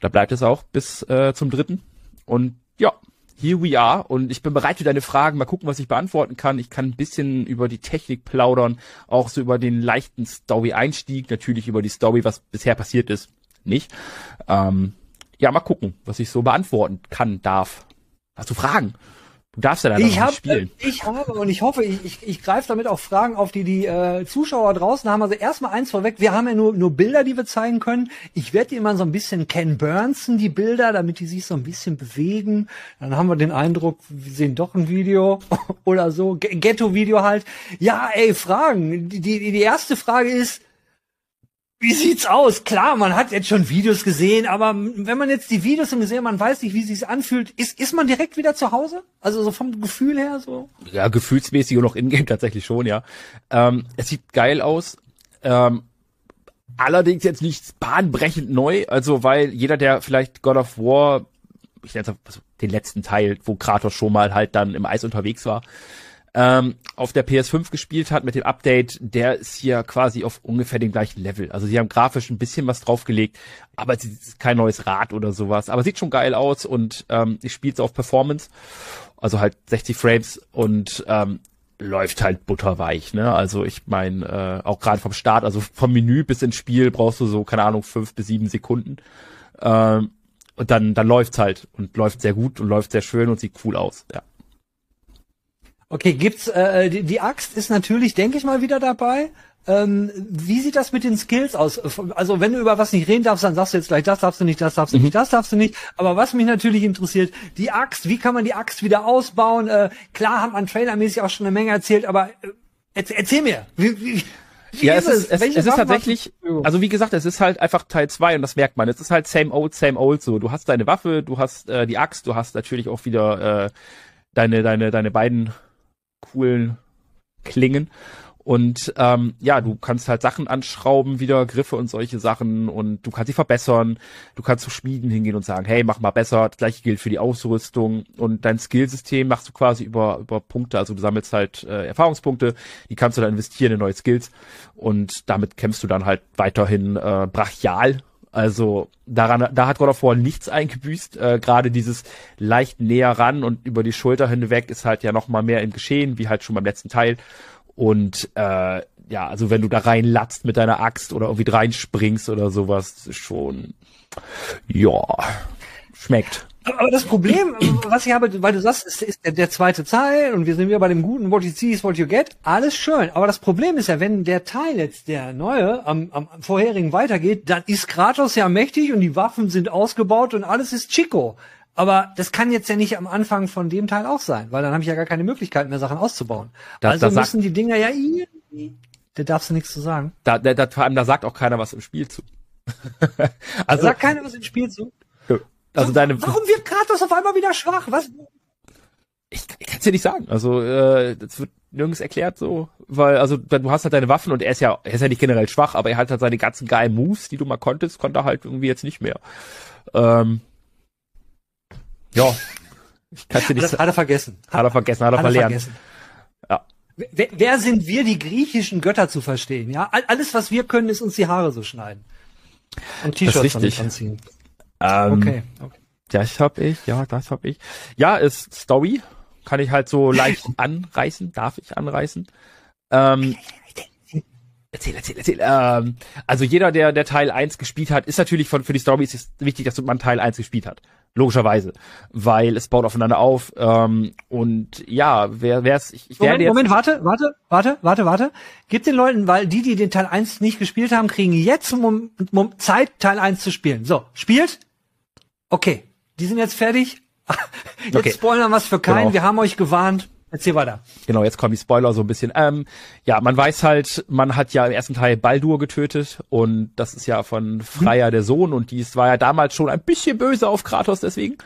Da bleibt es auch bis äh, zum dritten. Und ja, here we are. Und ich bin bereit für deine Fragen. Mal gucken, was ich beantworten kann. Ich kann ein bisschen über die Technik plaudern, auch so über den leichten Story-Einstieg, natürlich über die Story, was bisher passiert ist, nicht. Ähm, ja, mal gucken, was ich so beantworten kann, darf. Hast du Fragen? Du darfst ja leider Ich nicht spielen. ich habe und ich hoffe, ich, ich, ich greife damit auch Fragen auf, die die äh, Zuschauer draußen haben. Also erstmal eins vorweg, wir haben ja nur, nur Bilder, die wir zeigen können. Ich werde die immer so ein bisschen Ken Burnson, die Bilder, damit die sich so ein bisschen bewegen. Dann haben wir den Eindruck, wir sehen doch ein Video oder so, Ghetto-Video halt. Ja, ey, Fragen. Die, die, die erste Frage ist, wie sieht's aus? Klar, man hat jetzt schon Videos gesehen, aber wenn man jetzt die Videos im gesehen, man weiß nicht, wie sich's anfühlt, ist, ist man direkt wieder zu Hause? Also so vom Gefühl her so? Ja, gefühlsmäßig und auch in-game tatsächlich schon, ja. Ähm, es sieht geil aus. Ähm, allerdings jetzt nicht bahnbrechend neu, also weil jeder, der vielleicht God of War, ich nenne es den letzten Teil, wo Kratos schon mal halt dann im Eis unterwegs war, ähm, auf der PS5 gespielt hat mit dem Update, der ist hier quasi auf ungefähr dem gleichen Level. Also sie haben grafisch ein bisschen was draufgelegt, aber es ist kein neues Rad oder sowas. Aber sieht schon geil aus und ähm, ich spiele es auf Performance, also halt 60 Frames und ähm, läuft halt butterweich, ne? Also ich meine, äh, auch gerade vom Start, also vom Menü bis ins Spiel brauchst du so, keine Ahnung, fünf bis sieben Sekunden. Ähm, und dann, dann läuft's halt und läuft sehr gut und läuft sehr schön und sieht cool aus, ja. Okay, gibt's äh, die, die Axt ist natürlich, denke ich mal, wieder dabei. Ähm, wie sieht das mit den Skills aus? Also wenn du über was nicht reden darfst, dann sagst du jetzt gleich, das darfst du nicht, das darfst du nicht, das darfst du nicht. Aber was mich natürlich interessiert, die Axt, wie kann man die Axt wieder ausbauen? Äh, klar hat man trailermäßig auch schon eine Menge erzählt, aber äh, erzähl, mir, wie, wie, wie Ja, es ist, es, es ist tatsächlich, also wie gesagt, es ist halt einfach Teil 2 und das merkt man. Es ist halt same old, same old so. Du hast deine Waffe, du hast äh, die Axt, du hast natürlich auch wieder äh, deine, deine, deine beiden coolen Klingen. Und ähm, ja, du kannst halt Sachen anschrauben, wieder Griffe und solche Sachen und du kannst sie verbessern. Du kannst zu Schmieden hingehen und sagen, hey, mach mal besser. Das gleiche gilt für die Ausrüstung und dein Skillsystem machst du quasi über über Punkte. Also du sammelst halt äh, Erfahrungspunkte, die kannst du dann investieren in neue Skills und damit kämpfst du dann halt weiterhin äh, brachial. Also daran, da hat God of War nichts eingebüßt. Äh, Gerade dieses leicht näher ran und über die Schulter hinweg ist halt ja noch mal mehr im Geschehen, wie halt schon beim letzten Teil. Und äh, ja, also wenn du da reinlatzt mit deiner Axt oder irgendwie reinspringst oder sowas, ist schon ja schmeckt. Aber das Problem, was ich habe, weil du sagst, ist, ist der, der zweite Teil und wir sind wieder bei dem guten What you see is what you get, alles schön. Aber das Problem ist ja, wenn der Teil jetzt, der neue, am, am vorherigen weitergeht, dann ist Kratos ja mächtig und die Waffen sind ausgebaut und alles ist Chico. Aber das kann jetzt ja nicht am Anfang von dem Teil auch sein, weil dann habe ich ja gar keine Möglichkeit mehr, Sachen auszubauen. Das- also das müssen die Dinger ja irgendwie. Da darfst du nichts zu sagen. Da, da, da, vor allem, da sagt auch keiner was im Spiel zu. also, Sagt keiner was im Spiel zu. Also deine, Warum wird Kratos auf einmal wieder schwach? Was? ich, ich kann es dir nicht sagen. Also, äh, das wird nirgends erklärt so, weil, also, du hast halt deine Waffen und er ist ja, er ist ja nicht generell schwach, aber er hat halt seine ganzen geilen Moves, die du mal konntest, konnte er halt irgendwie jetzt nicht mehr. Ähm, ja, ich kann es dir nicht Das sagen. hat er vergessen. Hat er vergessen, hat er Hat er verlernt. vergessen. Ja. Wer, wer sind wir, die griechischen Götter zu verstehen? Ja, All- alles, was wir können, ist uns die Haare so schneiden und T-Shirts anziehen. Ähm, Okay. okay. Das hab ich, ja, das hab ich. Ja, ist Story. Kann ich halt so leicht anreißen, darf ich anreißen. Ähm, erzähl, erzähl, erzähl. Ähm, also jeder, der, der Teil 1 gespielt hat, ist natürlich von, für die Story ist es wichtig, dass man Teil 1 gespielt hat. Logischerweise. Weil es baut aufeinander auf. Ähm, und ja, wer, wer's, ich, ich werde Moment, Moment, warte, warte, warte, warte, warte. Gib den Leuten, weil die, die den Teil 1 nicht gespielt haben, kriegen jetzt Zeit, Teil 1 zu spielen. So, spielt. Okay, die sind jetzt fertig. Jetzt Okay. spoilern was für keinen. Genau. Wir haben euch gewarnt. Erzähl weiter. genau, jetzt kommen die Spoiler so ein bisschen. Ähm, ja, man weiß halt, man hat ja im ersten Teil Baldur getötet und das ist ja von Freya der Sohn und die war ja damals schon ein bisschen böse auf Kratos deswegen.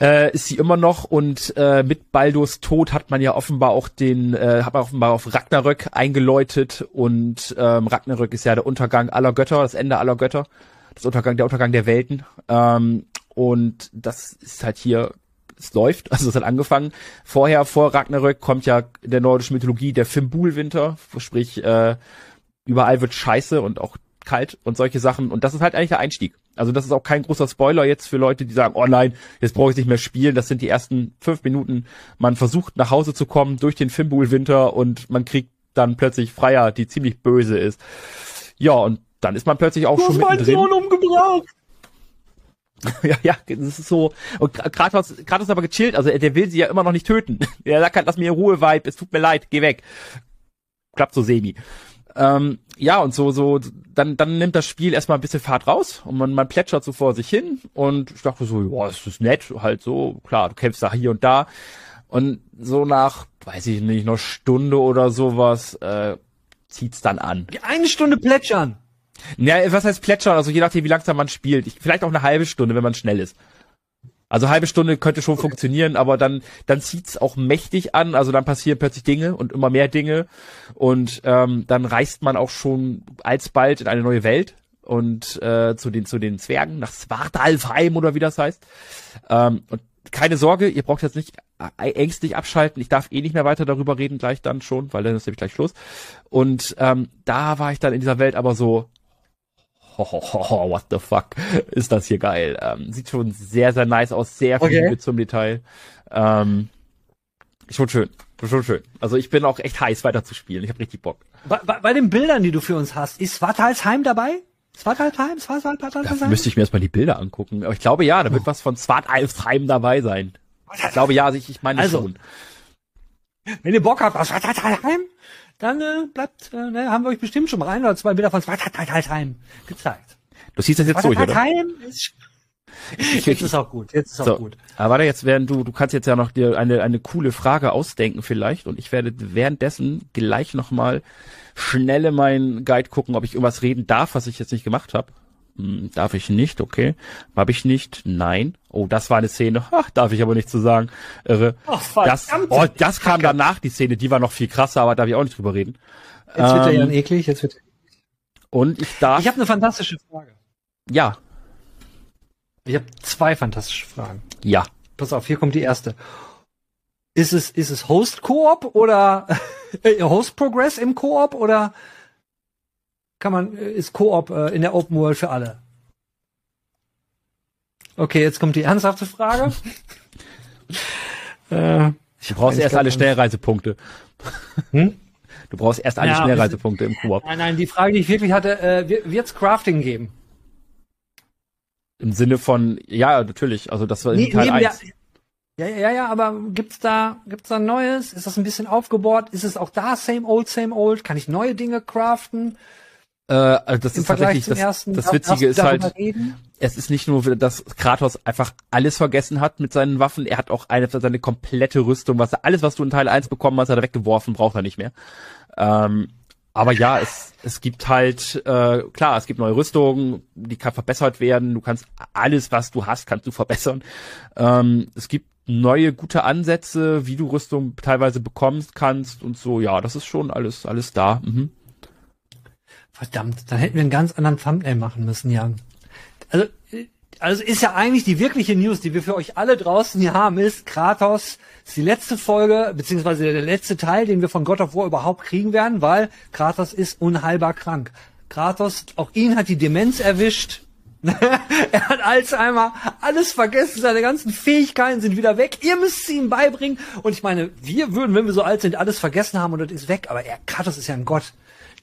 Äh, ist sie immer noch und äh, mit Baldurs Tod hat man ja offenbar auch den, äh, hat man offenbar auf Ragnarök eingeläutet und ähm, Ragnarök ist ja der Untergang aller Götter, das Ende aller Götter, das Untergang, der Untergang der Welten. Ähm, und das ist halt hier, es läuft, also es hat angefangen. Vorher, vor Ragnarök, kommt ja in der nordischen Mythologie der Fimbulwinter, sprich, äh, überall wird scheiße und auch kalt und solche Sachen. Und das ist halt eigentlich der Einstieg. Also das ist auch kein großer Spoiler jetzt für Leute, die sagen, oh nein, jetzt brauche ich nicht mehr spielen. Das sind die ersten fünf Minuten. Man versucht nach Hause zu kommen durch den Fimbulwinter und man kriegt dann plötzlich Freier, die ziemlich böse ist. Ja, und dann ist man plötzlich auch schon mittendrin. umgebracht. Ja, ja, das ist so. Und Kra- Kratos, Kratos ist aber gechillt, also der will sie ja immer noch nicht töten. Der sagt halt, lass mir in Ruhe, Vibe, es tut mir leid, geh weg. Klappt so semi. Ähm, ja, und so, so, dann, dann nimmt das Spiel erstmal ein bisschen Fahrt raus und man, man plätschert so vor sich hin und ich dachte so, ja, das ist nett, halt so, klar, du kämpfst da hier und da. Und so nach, weiß ich nicht, noch Stunde oder sowas, äh, zieht's dann an. Eine Stunde plätschern. Ja, was heißt plätschern? Also je nachdem, wie langsam man spielt. Ich, vielleicht auch eine halbe Stunde, wenn man schnell ist. Also halbe Stunde könnte schon funktionieren, aber dann dann zieht's auch mächtig an. Also dann passieren plötzlich Dinge und immer mehr Dinge und ähm, dann reist man auch schon alsbald in eine neue Welt und äh, zu den zu den Zwergen nach Svartalfheim oder wie das heißt. Ähm, und keine Sorge, ihr braucht jetzt nicht äh, ängstlich abschalten. Ich darf eh nicht mehr weiter darüber reden gleich dann schon, weil dann ist nämlich gleich Schluss. Und ähm, da war ich dann in dieser Welt aber so, ho, ho, ho, ho, what the fuck, ist das hier geil. Ähm, sieht schon sehr, sehr nice aus, sehr viel Okay. Liebe zum Detail. Ähm, schon schön, schon schön. Also ich bin auch echt heiß weiter zu spielen. Ich habe richtig Bock. Bei, bei, bei den Bildern, die du für uns hast, ist Svartalsheim dabei? Svartalsheim? Svartalsheim? Dafür müsste ich mir erstmal die Bilder angucken. Aber ich glaube ja, da wird was von Svartalfheim dabei sein. Ich glaube ja, also ich, ich meine Also, schon. Wenn ihr Bock habt auf Svartalsheim, dann äh, bleibt, äh, ne, haben wir euch bestimmt schon mal ein oder zwei Bilder von Svartalsheim gezeigt. Du siehst das jetzt durch, oder? Svartalsheim ist, Ich, jetzt ist auch gut, jetzt ist auch So, gut. aber warte, jetzt werden du, du kannst jetzt ja noch dir eine, eine coole Frage ausdenken vielleicht und ich werde währenddessen gleich nochmal schnell in meinen Guide gucken, ob ich irgendwas reden darf, was ich jetzt nicht gemacht habe. Hm, darf ich nicht, okay. Habe ich nicht? Nein. Oh, das war eine Szene. Ach, darf ich aber nicht zu sagen. Irre. Ach, das, oh, das kam danach, die Szene, die war noch viel krasser, aber darf ich auch nicht drüber reden. Jetzt wird er ja Ähm, eklig, jetzt wird Und ich darf, Ich habe eine fantastische Frage. ja, Ich habe zwei fantastische Fragen. ja. Pass auf, hier kommt die erste. Ist es, ist es Host Koop oder Host Progress im Koop oder kann man, äh, ist Koop äh, in der Open World für alle? Okay, jetzt kommt die ernsthafte Frage. äh, Du brauchst Ich erst alle Schnellreisepunkte. Hm? Du brauchst erst alle Ja, Schnellreisepunkte im Koop. nein, nein, die Frage, die ich wirklich hatte, äh, wird es Crafting geben? Im Sinne von, ja, natürlich, also das war in Teil 1. Ja, ja, ja, aber gibt's da, gibt's da Neues? Ist das ein bisschen aufgebohrt? Ist es auch da same old, same old? Kann ich neue Dinge craften? Äh, also das ist tatsächlich, das, ersten, das Witzige ist halt, reden? es ist nicht nur, dass Kratos einfach alles vergessen hat mit seinen Waffen, er hat auch eine, seine komplette Rüstung, was alles, was du in Teil 1 bekommen hast, hat er weggeworfen, braucht er nicht mehr. Ähm, aber ja, es, es gibt halt, äh, klar, es gibt neue Rüstungen, die kann verbessert werden, du kannst alles, was du hast, kannst du verbessern. Ähm, es gibt neue gute Ansätze, wie du Rüstung teilweise bekommst kannst und so, ja, das ist schon alles, alles da. Mhm. Verdammt, dann hätten wir einen ganz anderen Thumbnail machen müssen, Jan. Also, also ist ja eigentlich die wirkliche News, die wir für euch alle draußen hier haben, ist Kratos ist die letzte Folge, beziehungsweise der letzte Teil, den wir von God of War überhaupt kriegen werden, weil Kratos ist unheilbar krank. Kratos, auch ihn hat die Demenz erwischt. er hat Alzheimer, alles vergessen, seine ganzen Fähigkeiten sind wieder weg. Ihr müsst sie ihm beibringen. Und ich meine, wir würden, wenn wir so alt sind, alles vergessen haben und das ist weg. Aber er, Kratos ist ja ein Gott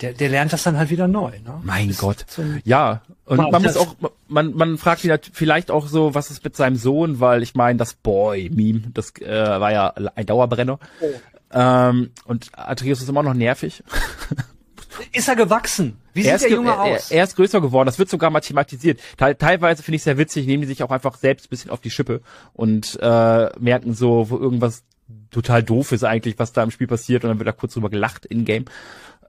der, der lernt das dann halt wieder neu. Ne? Mein das Gott. Ja, und wow, man muss auch, man, man fragt ihn vielleicht auch so, was ist mit seinem Sohn, weil ich meine, das Boy-Meme, das äh, war ja ein Dauerbrenner. Oh. Ähm, und Atreus ist immer noch nervig. Ist er gewachsen? Wie er sieht der Junge aus? Er, er, ist größer geworden. Das wird sogar mathematisiert. Teil, teilweise finde ich sehr witzig, nehmen die sich auch einfach selbst ein bisschen auf die Schippe und äh, merken so, wo irgendwas total doof ist eigentlich, was da im Spiel passiert und dann wird da kurz drüber gelacht in-game.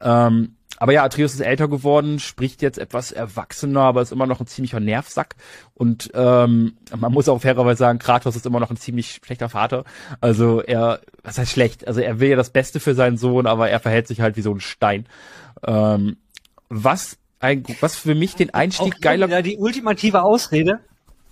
Ähm, aber ja, Atreus ist älter geworden, spricht jetzt etwas erwachsener, aber ist immer noch ein ziemlicher Nervsack. Und ähm, man muss auch fairerweise sagen, Kratos ist immer noch ein ziemlich schlechter Vater. Also er, was heißt schlecht? Also er will ja das Beste für seinen Sohn, aber er verhält sich halt wie so ein Stein. Ähm, was ein, was für mich den Einstieg auch geiler. Ja, die ultimative Ausrede.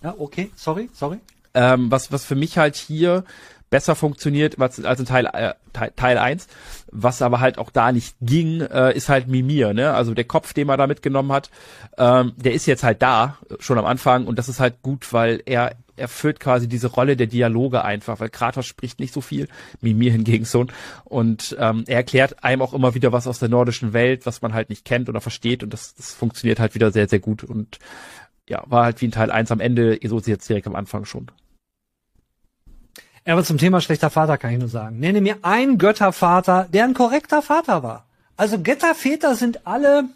Ja, okay, sorry, sorry. Ähm, was, was für mich halt hier besser funktioniert als, in Teil, äh, Teil, Teil 1. Was aber halt auch da nicht ging, äh, ist halt Mimir, ne? Also der Kopf, den man da mitgenommen hat, ähm, der ist jetzt halt da, schon am Anfang, und das ist halt gut, weil er erfüllt quasi diese Rolle der Dialoge einfach, weil Kratos spricht nicht so viel, Mimir hingegen so. Und ähm, er erklärt einem auch immer wieder was aus der nordischen Welt, was man halt nicht kennt oder versteht, und das, das funktioniert halt wieder sehr, sehr gut. Und ja, war halt wie in Teil 1 am Ende, so ist jetzt direkt am Anfang schon. Aber zum Thema schlechter Vater kann ich nur sagen. Nenne mir einen Göttervater, der ein korrekter Vater war. Also Götterväter sind alle,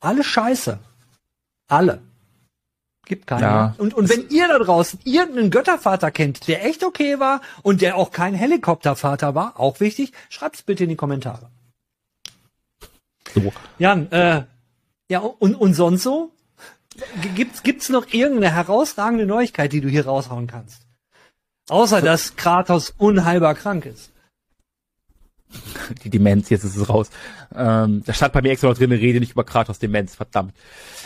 alle scheiße. Alle. Gibt keinen. Ja. Und, und wenn ihr da draußen irgendeinen Göttervater kennt, der echt okay war und der auch kein Helikoptervater war, auch wichtig, schreibt's bitte in die Kommentare. So. Jan, äh, ja, und, und sonst so? Gibt's, gibt's noch irgendeine herausragende Neuigkeit, die du hier raushauen kannst? Außer, dass Kratos unheilbar krank ist. Die Demenz, jetzt ist es raus. Ähm, da stand bei mir extra noch drin, rede nicht über Kratos Demenz, verdammt.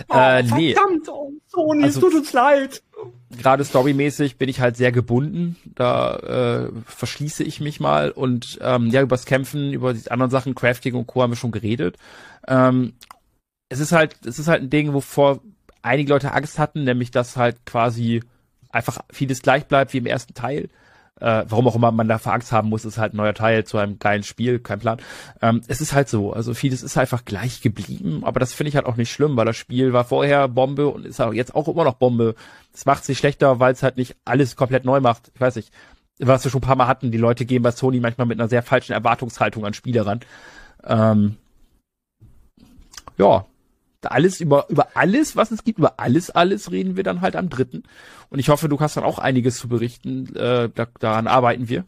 Oh, äh, nee. Verdammt, oh, Sony, also, es tut uns leid. Gerade storymäßig bin ich halt sehr gebunden. Da äh, verschließe ich mich mal und ähm, ja, übers Kämpfen, über die anderen Sachen, Crafting und Co. haben wir schon geredet. Ähm, es ist halt, es ist halt ein Ding, wovor einige Leute Angst hatten, nämlich dass halt quasi einfach vieles gleich bleibt wie im ersten Teil. Äh, warum auch immer man da Angst haben muss, ist halt ein neuer Teil zu einem geilen Spiel, kein Plan. Ähm, es ist halt so, also vieles ist einfach gleich geblieben, aber das finde ich halt auch nicht schlimm, weil das Spiel war vorher Bombe und ist auch jetzt auch immer noch Bombe. Es macht sich schlechter, weil es halt nicht alles komplett neu macht. Ich weiß nicht, was wir schon ein paar Mal hatten, die Leute gehen bei Sony manchmal mit einer sehr falschen Erwartungshaltung an Spiele ran. Ähm, ja, alles über, über alles, was es gibt, über alles, alles reden wir dann halt am dritten. Und ich hoffe, du hast dann auch einiges zu berichten. Äh, da, daran arbeiten wir.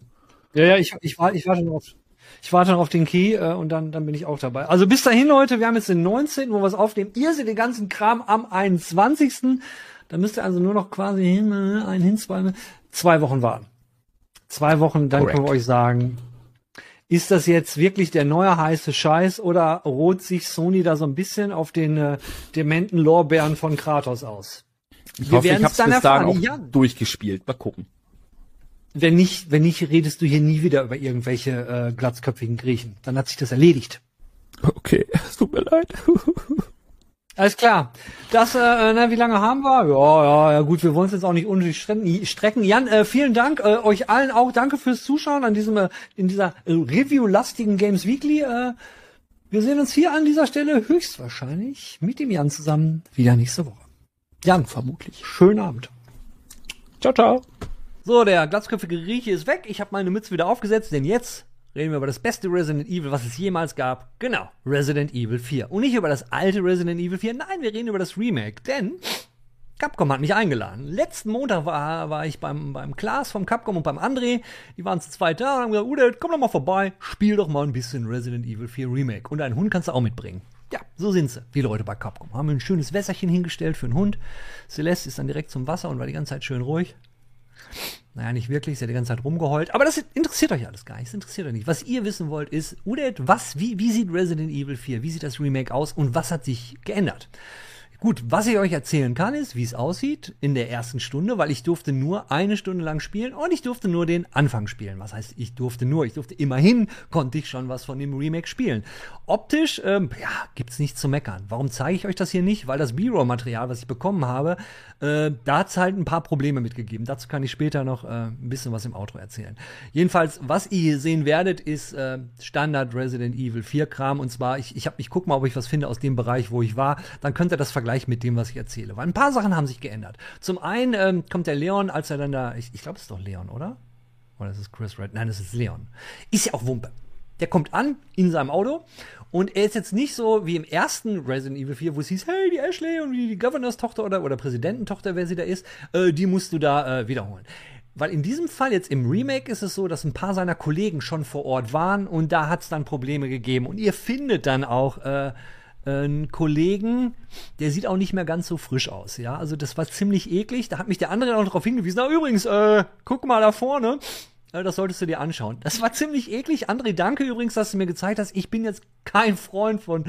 Ja, ja, ich, ich, warte, ich warte noch auf, ich warte noch auf den Key äh, und dann, dann bin ich auch dabei. Also bis dahin, Leute, wir haben jetzt den 19., wo wir es aufnehmen. Ihr seht den ganzen Kram am 21. Da müsst ihr also nur noch quasi hin, äh, ein hin, zwei, zwei Wochen warten. Zwei Wochen, dann Correct. können wir euch sagen, ist das jetzt wirklich der neue heiße Scheiß oder ruht sich Sony da so ein bisschen auf den äh, dementen Lorbeeren von Kratos aus? Ich Wir hoffe, ich hab's dann bis dahin auch ja. durchgespielt. Mal gucken. Wenn nicht, wenn nicht, redest du hier nie wieder über irgendwelche äh, glatzköpfigen Griechen. Dann hat sich das erledigt. Okay, es tut mir leid. Alles klar. Das, äh, na, wie lange haben wir? Ja, ja, ja, gut, wir wollen es jetzt auch nicht unnötig strecken. Jan, äh, vielen Dank äh, euch allen auch. Danke fürs Zuschauen an diesem, äh, in dieser äh, Review-lastigen Games Weekly. Äh, wir sehen uns hier an dieser Stelle höchstwahrscheinlich mit dem Jan zusammen wieder nächste Woche. Ja, vermutlich. Schönen Abend. Ciao, ciao. So, der glatzköpfige Grieche ist weg. Ich habe meine Mütze wieder aufgesetzt, denn jetzt reden wir über das beste Resident Evil, was es jemals gab. Genau, Resident Evil 4. Und nicht über das alte Resident Evil 4, nein, wir reden über das Remake, denn Capcom hat mich eingeladen. Letzten Montag war, war ich beim, beim Klaas vom Capcom und beim André. Die waren zu zweit da und haben gesagt, Ude, komm doch mal vorbei, spiel doch mal ein bisschen Resident Evil 4 Remake. Und einen Hund kannst du auch mitbringen. Ja, so sind sie, die Leute bei Capcom. Haben ein schönes Wässerchen hingestellt für einen Hund. Celeste ist dann direkt zum Wasser und war die ganze Zeit schön ruhig. Naja, nicht wirklich, sie hat die ganze Zeit rumgeheult. Aber das interessiert euch alles gar nicht. Das interessiert euch nicht. Was ihr wissen wollt, ist, Udet, was, wie, wie sieht Resident Evil 4, wie sieht das Remake aus und was hat sich geändert? Gut, was ich euch erzählen kann, ist, wie es aussieht in der ersten Stunde, weil ich durfte nur eine Stunde lang spielen und ich durfte nur den Anfang spielen. Was heißt, ich durfte nur, ich durfte immerhin, konnte ich schon was von dem Remake spielen. Optisch, ähm, ja, gibt's nichts zu meckern. Warum zeige ich euch das hier nicht? Weil das B-Roll-Material, was ich bekommen habe, äh, da hat's halt ein paar Probleme mitgegeben. Dazu kann ich später noch äh, ein bisschen was im Outro erzählen. Jedenfalls, was ihr hier sehen werdet, ist äh, Standard Resident Evil 4 Kram und zwar, ich, ich, hab, ich guck mal, ob ich was finde aus dem Bereich, wo ich war. Dann könnt ihr das vergleichen Vergleich mit dem, was ich erzähle. Weil ein paar Sachen haben sich geändert. Zum einen ähm, kommt der Leon, als er dann da, ich, ich glaube, es ist doch Leon, oder? Oder ist es Chris Red? Nein, es ist Leon. Ist ja auch Wumpe. Der kommt an in seinem Auto und er ist jetzt nicht so wie im ersten Resident Evil 4, wo es hieß, hey, die Ashley und die Governors-Tochter oder, oder Präsidententochter, wer sie da ist, äh, die musst du da äh, wiederholen. Weil in diesem Fall jetzt im Remake ist es so, dass ein paar seiner Kollegen schon vor Ort waren und da hat es dann Probleme gegeben. Und ihr findet dann auch äh, einen Kollegen, der sieht auch nicht mehr ganz so frisch aus, ja. Also das war ziemlich eklig. Da hat mich der andere auch darauf hingewiesen. Na übrigens, äh, guck mal da vorne. Äh, das solltest du dir anschauen. Das war ziemlich eklig. André, danke übrigens, dass du mir gezeigt hast. Ich bin jetzt kein Freund von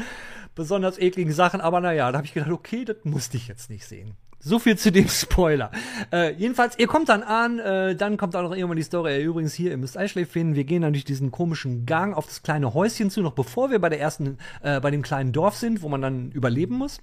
besonders ekligen Sachen, aber naja, da habe ich gedacht, okay, das musste ich jetzt nicht sehen. So viel zu dem Spoiler. Äh, jedenfalls, ihr kommt dann an, äh, dann kommt auch noch irgendwann die Story. Äh, übrigens hier, ihr müsst Eischley finden. Wir gehen dann durch diesen komischen Gang auf das kleine Häuschen zu, noch bevor wir bei der ersten, äh, bei dem kleinen Dorf sind, wo man dann überleben muss.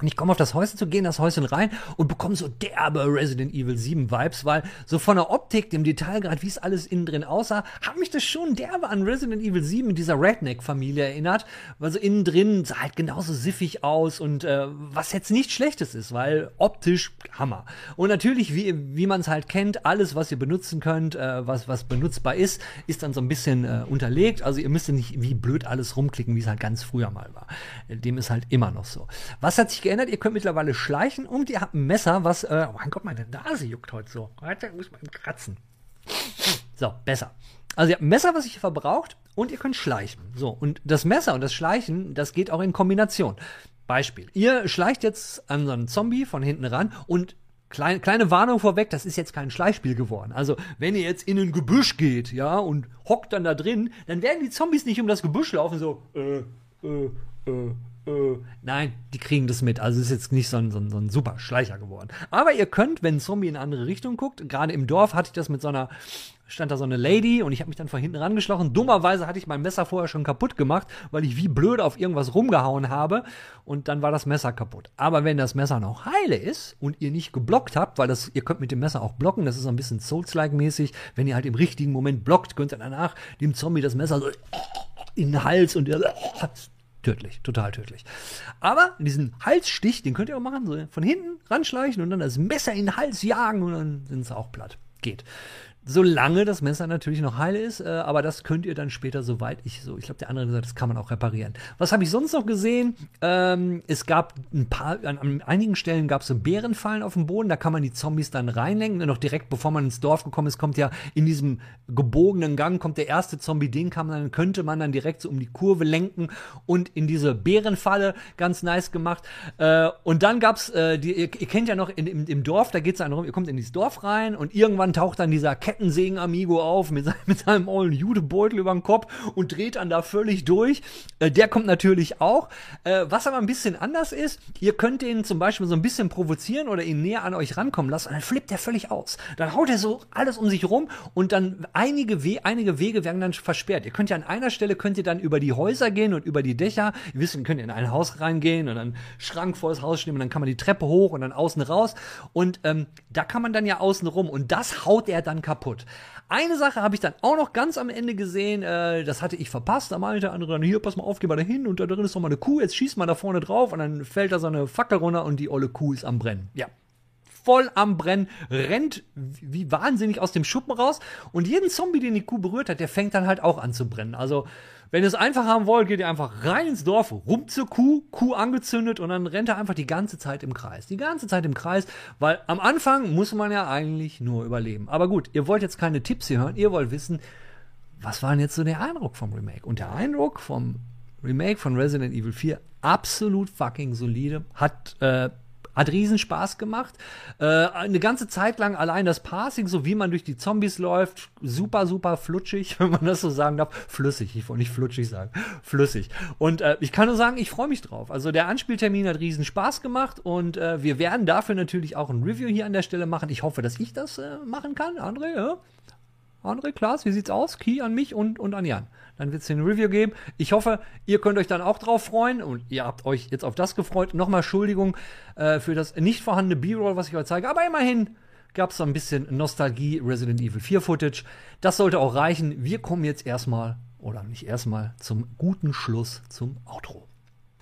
Und ich komme auf das Häuschen zu gehen, das Häuschen rein und bekomme so derbe Resident Evil 7 Vibes, weil so von der Optik, dem Detailgrad, wie es alles innen drin aussah, hat mich das schon derbe an Resident Evil 7 mit dieser Redneck-Familie erinnert, weil so innen drin sah halt genauso siffig aus und äh, was jetzt nicht schlechtes ist, weil optisch Hammer. Und natürlich, wie, wie man es halt kennt, alles, was ihr benutzen könnt, äh, was, was benutzbar ist, ist dann so ein bisschen äh, unterlegt. Also ihr müsst nicht wie blöd alles rumklicken, wie es halt ganz früher mal war. Dem ist halt immer noch so. Was hat sich geändert, ihr könnt mittlerweile schleichen und ihr habt ein Messer, was, äh, oh mein Gott, meine Nase juckt heute so. Heute muss man kratzen. So, besser. Also ihr habt ein Messer, was ihr verbraucht und ihr könnt schleichen. So, und das Messer und das Schleichen, das geht auch in Kombination. Beispiel. Ihr schleicht jetzt an so einen Zombie von hinten ran und Kleine, kleine Warnung vorweg, das ist jetzt kein Schleichspiel geworden. Also, wenn ihr jetzt in ein Gebüsch geht, ja, und hockt dann da drin, dann werden die Zombies nicht um das Gebüsch laufen, so, äh, äh, äh, äh, nein, die kriegen das mit. Also ist jetzt nicht so ein, so, ein, so ein super Schleicher geworden. Aber ihr könnt, wenn ein Zombie in eine andere Richtung guckt, gerade im Dorf hatte ich das mit so einer, stand da so eine Lady und ich habe mich dann von hinten rangeschlossen. Dummerweise hatte ich mein Messer vorher schon kaputt gemacht, weil ich wie blöd auf irgendwas rumgehauen habe und dann war das Messer kaputt. Aber wenn das Messer noch heile ist und ihr nicht geblockt habt, weil das, ihr könnt mit dem Messer auch blocken, das ist so ein bisschen Souls-like mäßig, wenn ihr halt im richtigen Moment blockt, könnt ihr danach dem Zombie das Messer so in den Hals und ihr tödlich, total tödlich. Aber diesen Halsstich, den könnt ihr auch machen, so von hinten ranschleichen und dann das Messer in den Hals jagen und dann sind sie auch platt. Geht. Solange das Messer natürlich noch heil ist, äh, aber das könnt ihr dann später, soweit ich so, ich glaube, der andere sagt, das kann man auch reparieren. Was habe ich sonst noch gesehen? Ähm, es gab ein paar, an, an einigen Stellen gab es so Bärenfallen auf dem Boden, da kann man die Zombies dann reinlenken. Und noch direkt bevor man ins Dorf gekommen ist, kommt ja in diesem gebogenen Gang, kommt der erste Zombie, den kann man dann, könnte man dann direkt so um die Kurve lenken und in diese Bärenfalle ganz nice gemacht. Äh, und dann gab's, äh, ihr, ihr kennt ja noch in, im, im Dorf, da geht's dann rum, ihr kommt in dieses Dorf rein und irgendwann taucht dann dieser Cat Kettensägen-Amigo auf mit, seinem, mit seinem ollen Judebeutel über den Kopf und dreht dann da völlig durch. Äh, der kommt natürlich auch. Äh, was aber ein bisschen anders ist, ihr könnt ihn zum Beispiel so ein bisschen provozieren oder ihn näher an euch rankommen lassen und dann flippt er völlig aus. Dann haut er so alles um sich rum und dann einige, We einige Wege werden dann versperrt. Ihr könnt ja an einer Stelle könnt ihr dann über die Häuser gehen und über die Dächer. Ihr wisst, ihr könnt in ein Haus reingehen und dann Schrank vor das Haus stehen und dann kann man die Treppe hoch und dann außen raus und ähm, da kann man dann ja außen rum und das haut er dann kaputt kaputt. Eine Sache habe ich dann auch noch ganz am Ende gesehen, äh, das hatte ich verpasst. Da meinte der andere dann, hier, pass mal auf, geh mal da hin und da drin ist noch mal eine Kuh, jetzt schießt man da vorne drauf und dann fällt da so eine Fackel runter und die olle Kuh ist am Brennen. Ja, voll am Brennen, rennt wie wahnsinnig aus dem Schuppen raus und jeden Zombie, den die Kuh berührt hat, der fängt dann halt auch an zu brennen. Also, wenn ihr es einfach haben wollt, geht ihr einfach rein ins Dorf, rum zur Kuh, Kuh angezündet und dann rennt er einfach die ganze Zeit im Kreis. Die ganze Zeit im Kreis, weil am Anfang muss man ja eigentlich nur überleben. Aber gut, ihr wollt jetzt keine Tipps hier hören, ihr wollt wissen, was war denn jetzt so der Eindruck vom Remake? Und der Eindruck vom Remake von Resident Evil 4, absolut fucking solide, hat äh, hat riesen Spaß gemacht. Äh, eine ganze Zeit lang allein das Passing, so wie man durch die Zombies läuft, super, super flutschig, wenn man das so sagen darf. Flüssig, ich wollte nicht flutschig sagen. Flüssig. Und äh, ich kann nur sagen, ich freue mich drauf. Also der Anspieltermin hat riesen Spaß gemacht und äh, wir werden dafür natürlich auch ein Review hier an der Stelle machen. Ich hoffe, dass ich das äh, machen kann, André. Ja? André, Klaas, wie sieht's aus? Key an mich und, und an Jan. Dann wird es ein Review geben. Ich hoffe, ihr könnt euch dann auch drauf freuen und ihr habt euch jetzt auf das gefreut. Nochmal Entschuldigung äh, für das nicht vorhandene B-Roll, was ich euch zeige. Aber immerhin gab es so ein bisschen Nostalgie Resident Evil 4 Footage. Das sollte auch reichen. Wir kommen jetzt erstmal, oder nicht erstmal, zum guten Schluss, zum Outro.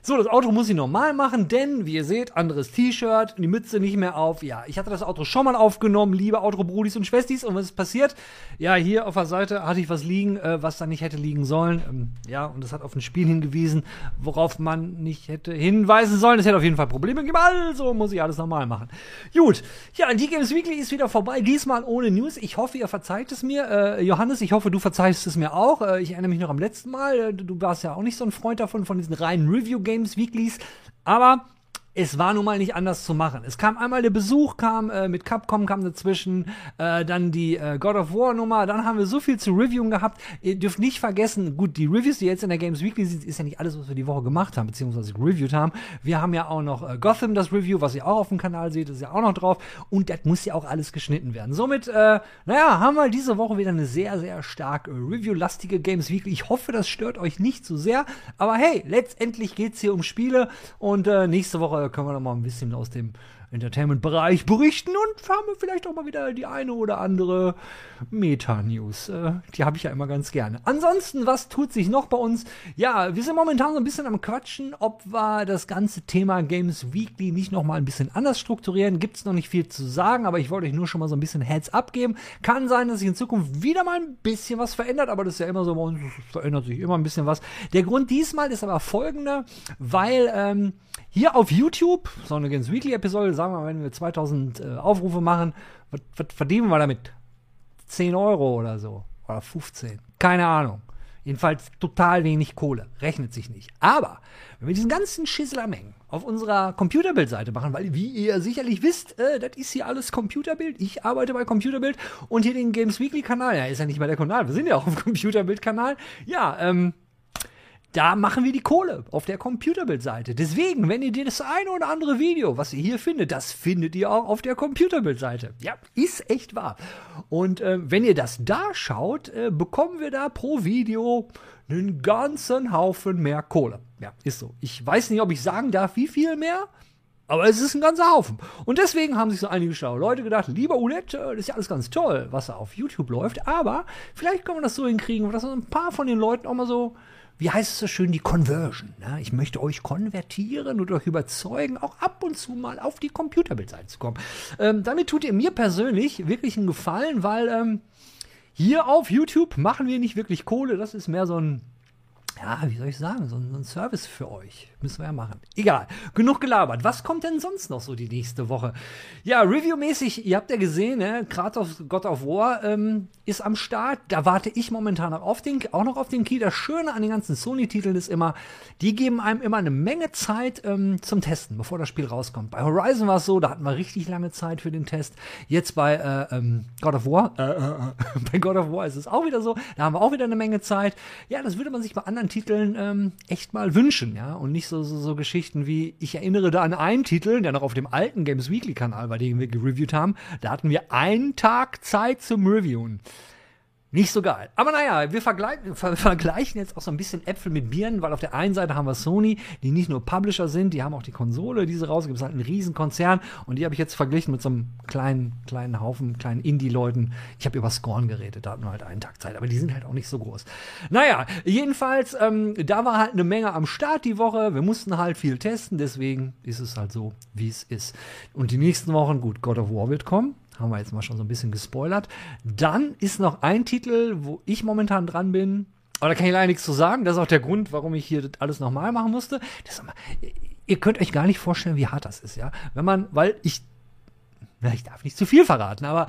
So, das Auto muss ich normal machen, denn, wie ihr seht, anderes T-Shirt, die Mütze nicht mehr auf. Ja, ich hatte das Auto schon mal aufgenommen, liebe Outro-Brudis und Schwestis. Und was ist passiert? Ja, hier auf der Seite hatte ich was liegen, äh, was da nicht hätte liegen sollen. Ähm, ja, und das hat auf ein Spiel hingewiesen, worauf man nicht hätte hinweisen sollen. Das hätte auf jeden Fall Probleme gegeben. Also muss ich alles normal machen. Gut, ja, die Games Weekly ist wieder vorbei. Diesmal ohne News. Ich hoffe, ihr verzeiht es mir. Äh, Johannes, ich hoffe, du verzeihst es mir auch. Äh, ich erinnere mich noch am letzten Mal. Äh, du warst ja auch nicht so ein Freund davon, von diesen reinen Review-Games. Games Weeklies. Aber es war nun mal nicht anders zu machen. Es kam einmal der Besuch, kam äh, mit Capcom kam dazwischen, äh, dann die äh, God of War Nummer, dann haben wir so viel zu reviewen gehabt. Ihr dürft nicht vergessen, gut, die Reviews, die jetzt in der Games Weekly sind, ist ja nicht alles, was wir die Woche gemacht haben, beziehungsweise reviewed haben. Wir haben ja auch noch äh, Gotham, das Review, was ihr auch auf dem Kanal seht, ist ja auch noch drauf. Und das muss ja auch alles geschnitten werden. Somit, äh, naja, haben wir diese Woche wieder eine sehr, sehr stark äh, Review-lastige Games Weekly. Ich hoffe, das stört euch nicht zu so sehr. Aber hey, letztendlich geht's hier um Spiele und äh, nächste Woche können wir noch mal ein bisschen aus dem Entertainment-Bereich berichten und haben wir vielleicht auch mal wieder die eine oder andere Meta-News. Äh, die habe ich ja immer ganz gerne. Ansonsten, was tut sich noch bei uns? Ja, wir sind momentan so ein bisschen am Quatschen, ob wir das ganze Thema Games Weekly nicht noch mal ein bisschen anders strukturieren. Gibt es noch nicht viel zu sagen, aber ich wollte euch nur schon mal so ein bisschen Heads abgeben. Kann sein, dass sich in Zukunft wieder mal ein bisschen was verändert, aber das ist ja immer so bei uns, verändert sich immer ein bisschen was. Der Grund diesmal ist aber folgender, weil ähm, hier auf YouTube, so eine Games Weekly Episode, sagen wir mal, wenn wir 2000 äh, Aufrufe machen, was, verdienen wir damit? 10 Euro oder so. Oder 15. Keine Ahnung. Jedenfalls total wenig Kohle. Rechnet sich nicht. Aber, wenn wir diesen ganzen Schisselermengen auf unserer Computerbildseite machen, weil, wie ihr sicherlich wisst, äh, das ist hier alles Computerbild. Ich arbeite bei Computerbild und hier den Games Weekly Kanal. Ja, ist ja nicht mal der Kanal. Wir sind ja auch auf dem Computerbild Kanal. Ja, ähm, da machen wir die Kohle auf der Computerbildseite. Deswegen, wenn ihr das eine oder andere Video, was ihr hier findet, das findet ihr auch auf der Computerbildseite. Ja, ist echt wahr. Und äh, wenn ihr das da schaut, äh, bekommen wir da pro Video einen ganzen Haufen mehr Kohle. Ja, ist so. Ich weiß nicht, ob ich sagen darf, wie viel mehr. Aber es ist ein ganzer Haufen. Und deswegen haben sich so einige schlaue Leute gedacht, lieber Ulette, das ist ja alles ganz toll, was da auf YouTube läuft, aber vielleicht kann man das so hinkriegen, dass ein paar von den Leuten auch mal so wie heißt es so schön, die Conversion. Ne? Ich möchte euch konvertieren und euch überzeugen, auch ab und zu mal auf die Computerbildseite zu kommen. Ähm, damit tut ihr mir persönlich wirklich einen Gefallen, weil ähm, hier auf YouTube machen wir nicht wirklich Kohle. Das ist mehr so ein ja, wie soll ich sagen, so ein, Service für euch. Müssen wir ja machen. Egal, genug gelabert. Was kommt denn sonst noch so die nächste Woche? Ja, reviewmäßig, ihr habt ja gesehen, ne? Kratos God of War ähm, ist am Start. Da warte ich momentan noch auf den, auch noch auf den Key. Das Schöne an den ganzen Sony-Titeln ist immer, die geben einem immer eine Menge Zeit ähm, zum Testen, bevor das Spiel rauskommt. Bei Horizon war es so, da hatten wir richtig lange Zeit für den Test. Jetzt bei äh, ähm, God of War, äh, äh, bei God of War ist es auch wieder so. Da haben wir auch wieder eine Menge Zeit. Ja, das würde man sich bei anderen anderen Titeln ähm, echt mal wünschen, ja. Und nicht so, so, so Geschichten wie, ich erinnere da an einen Titel, der noch auf dem alten Games Weekly-Kanal, bei dem wir gereviewt haben, da hatten wir einen Tag Zeit zum Reviewen. Nicht so geil. Aber naja, wir vergleichen, ver vergleichen jetzt auch so ein bisschen Äpfel mit Birnen, weil auf der einen Seite haben wir Sony, die nicht nur Publisher sind, die haben auch die Konsole, die sie rausgibt. Es ist halt ein Riesenkonzern und die habe ich jetzt verglichen mit so einem kleinen, kleinen Haufen, kleinen Indie-Leuten. Ich habe über Scorn geredet, da hatten wir halt einen Tag Zeit, aber die sind halt auch nicht so groß. Naja, jedenfalls, ähm, da war halt eine Menge am Start die Woche. Wir mussten halt viel testen, deswegen ist es halt so, wie es ist. Und die nächsten Wochen, gut, God of War wird kommen. Haben wir jetzt mal schon so ein bisschen gespoilert. Dann ist noch ein Titel, wo ich momentan dran bin. Aber da kann ich leider nichts zu sagen. Das ist auch der Grund, warum ich hier das alles nochmal machen musste. Das, ihr könnt euch gar nicht vorstellen, wie hart das ist, ja. Wenn man, weil ich, na, ich darf nicht zu viel verraten, aber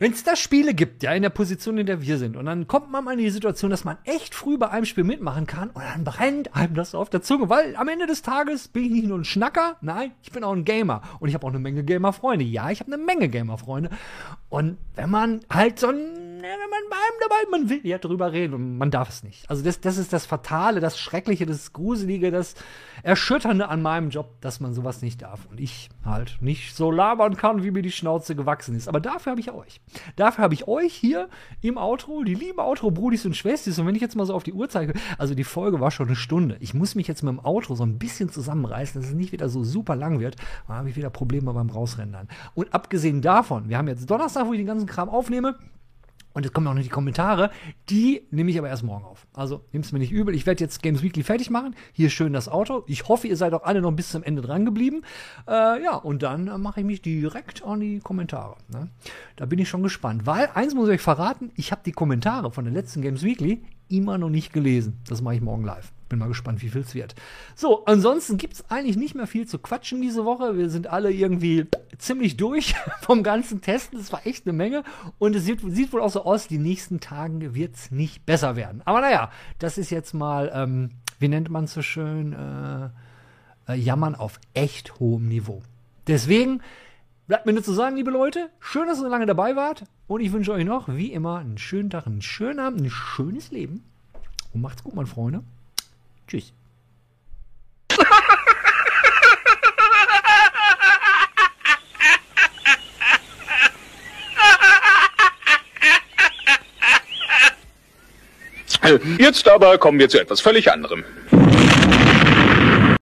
wenn es da Spiele gibt, ja, in der Position, in der wir sind, und dann kommt man mal in die Situation, dass man echt früh bei einem Spiel mitmachen kann, und dann brennt einem das auf der Zunge, weil am Ende des Tages bin ich nicht nur ein Schnacker, nein, ich bin auch ein Gamer. Und ich habe auch eine Menge Gamer-Freunde. Ja, ich habe eine Menge Gamer-Freunde. Und wenn man halt so ein wenn man bei einem dabei, man will ja drüber reden und man darf es nicht. Also das, das ist das Fatale, das Schreckliche, das Gruselige, das Erschütternde an meinem Job, dass man sowas nicht darf. Und ich halt nicht so labern kann, wie mir die Schnauze gewachsen ist. Aber dafür habe ich euch. Dafür habe ich euch hier im Outro, die lieben Outro-Brudis und Schwestis. Und wenn ich jetzt mal so auf die Uhr zeige, also die Folge war schon eine Stunde. Ich muss mich jetzt mit dem Outro so ein bisschen zusammenreißen, dass es nicht wieder so super lang wird. Dann habe ich wieder Probleme beim Rausrendern. Und abgesehen davon, wir haben jetzt Donnerstag, wo ich den ganzen Kram aufnehme. Und jetzt kommen auch noch die Kommentare. Die nehme ich aber erst morgen auf. Also nimm's mir nicht übel. Ich werde jetzt Games Weekly fertig machen. Hier schön das Auto. Ich hoffe, ihr seid auch alle noch bis zum Ende dran geblieben. Äh, ja, und dann äh, mache ich mich direkt an die Kommentare. Ne? Da bin ich schon gespannt. Weil, eins muss ich euch verraten, ich habe die Kommentare von der letzten Games Weekly immer noch nicht gelesen. Das mache ich morgen live. Bin mal gespannt, wie viel es wird. So, ansonsten gibt es eigentlich nicht mehr viel zu quatschen diese Woche. Wir sind alle irgendwie ziemlich durch vom ganzen Testen. Das war echt eine Menge. Und es sieht, sieht wohl auch so aus, die nächsten Tagen wird es nicht besser werden. Aber naja, das ist jetzt mal, ähm, wie nennt man es so schön, äh, äh, Jammern auf echt hohem Niveau. Deswegen bleibt mir nur zu sagen, liebe Leute, schön, dass ihr so lange dabei wart. Und ich wünsche euch noch, wie immer, einen schönen Tag, einen schönen Abend, ein schönes Leben. Und macht's gut, meine Freunde. Tschüss. Jetzt aber kommen wir zu etwas völlig anderem.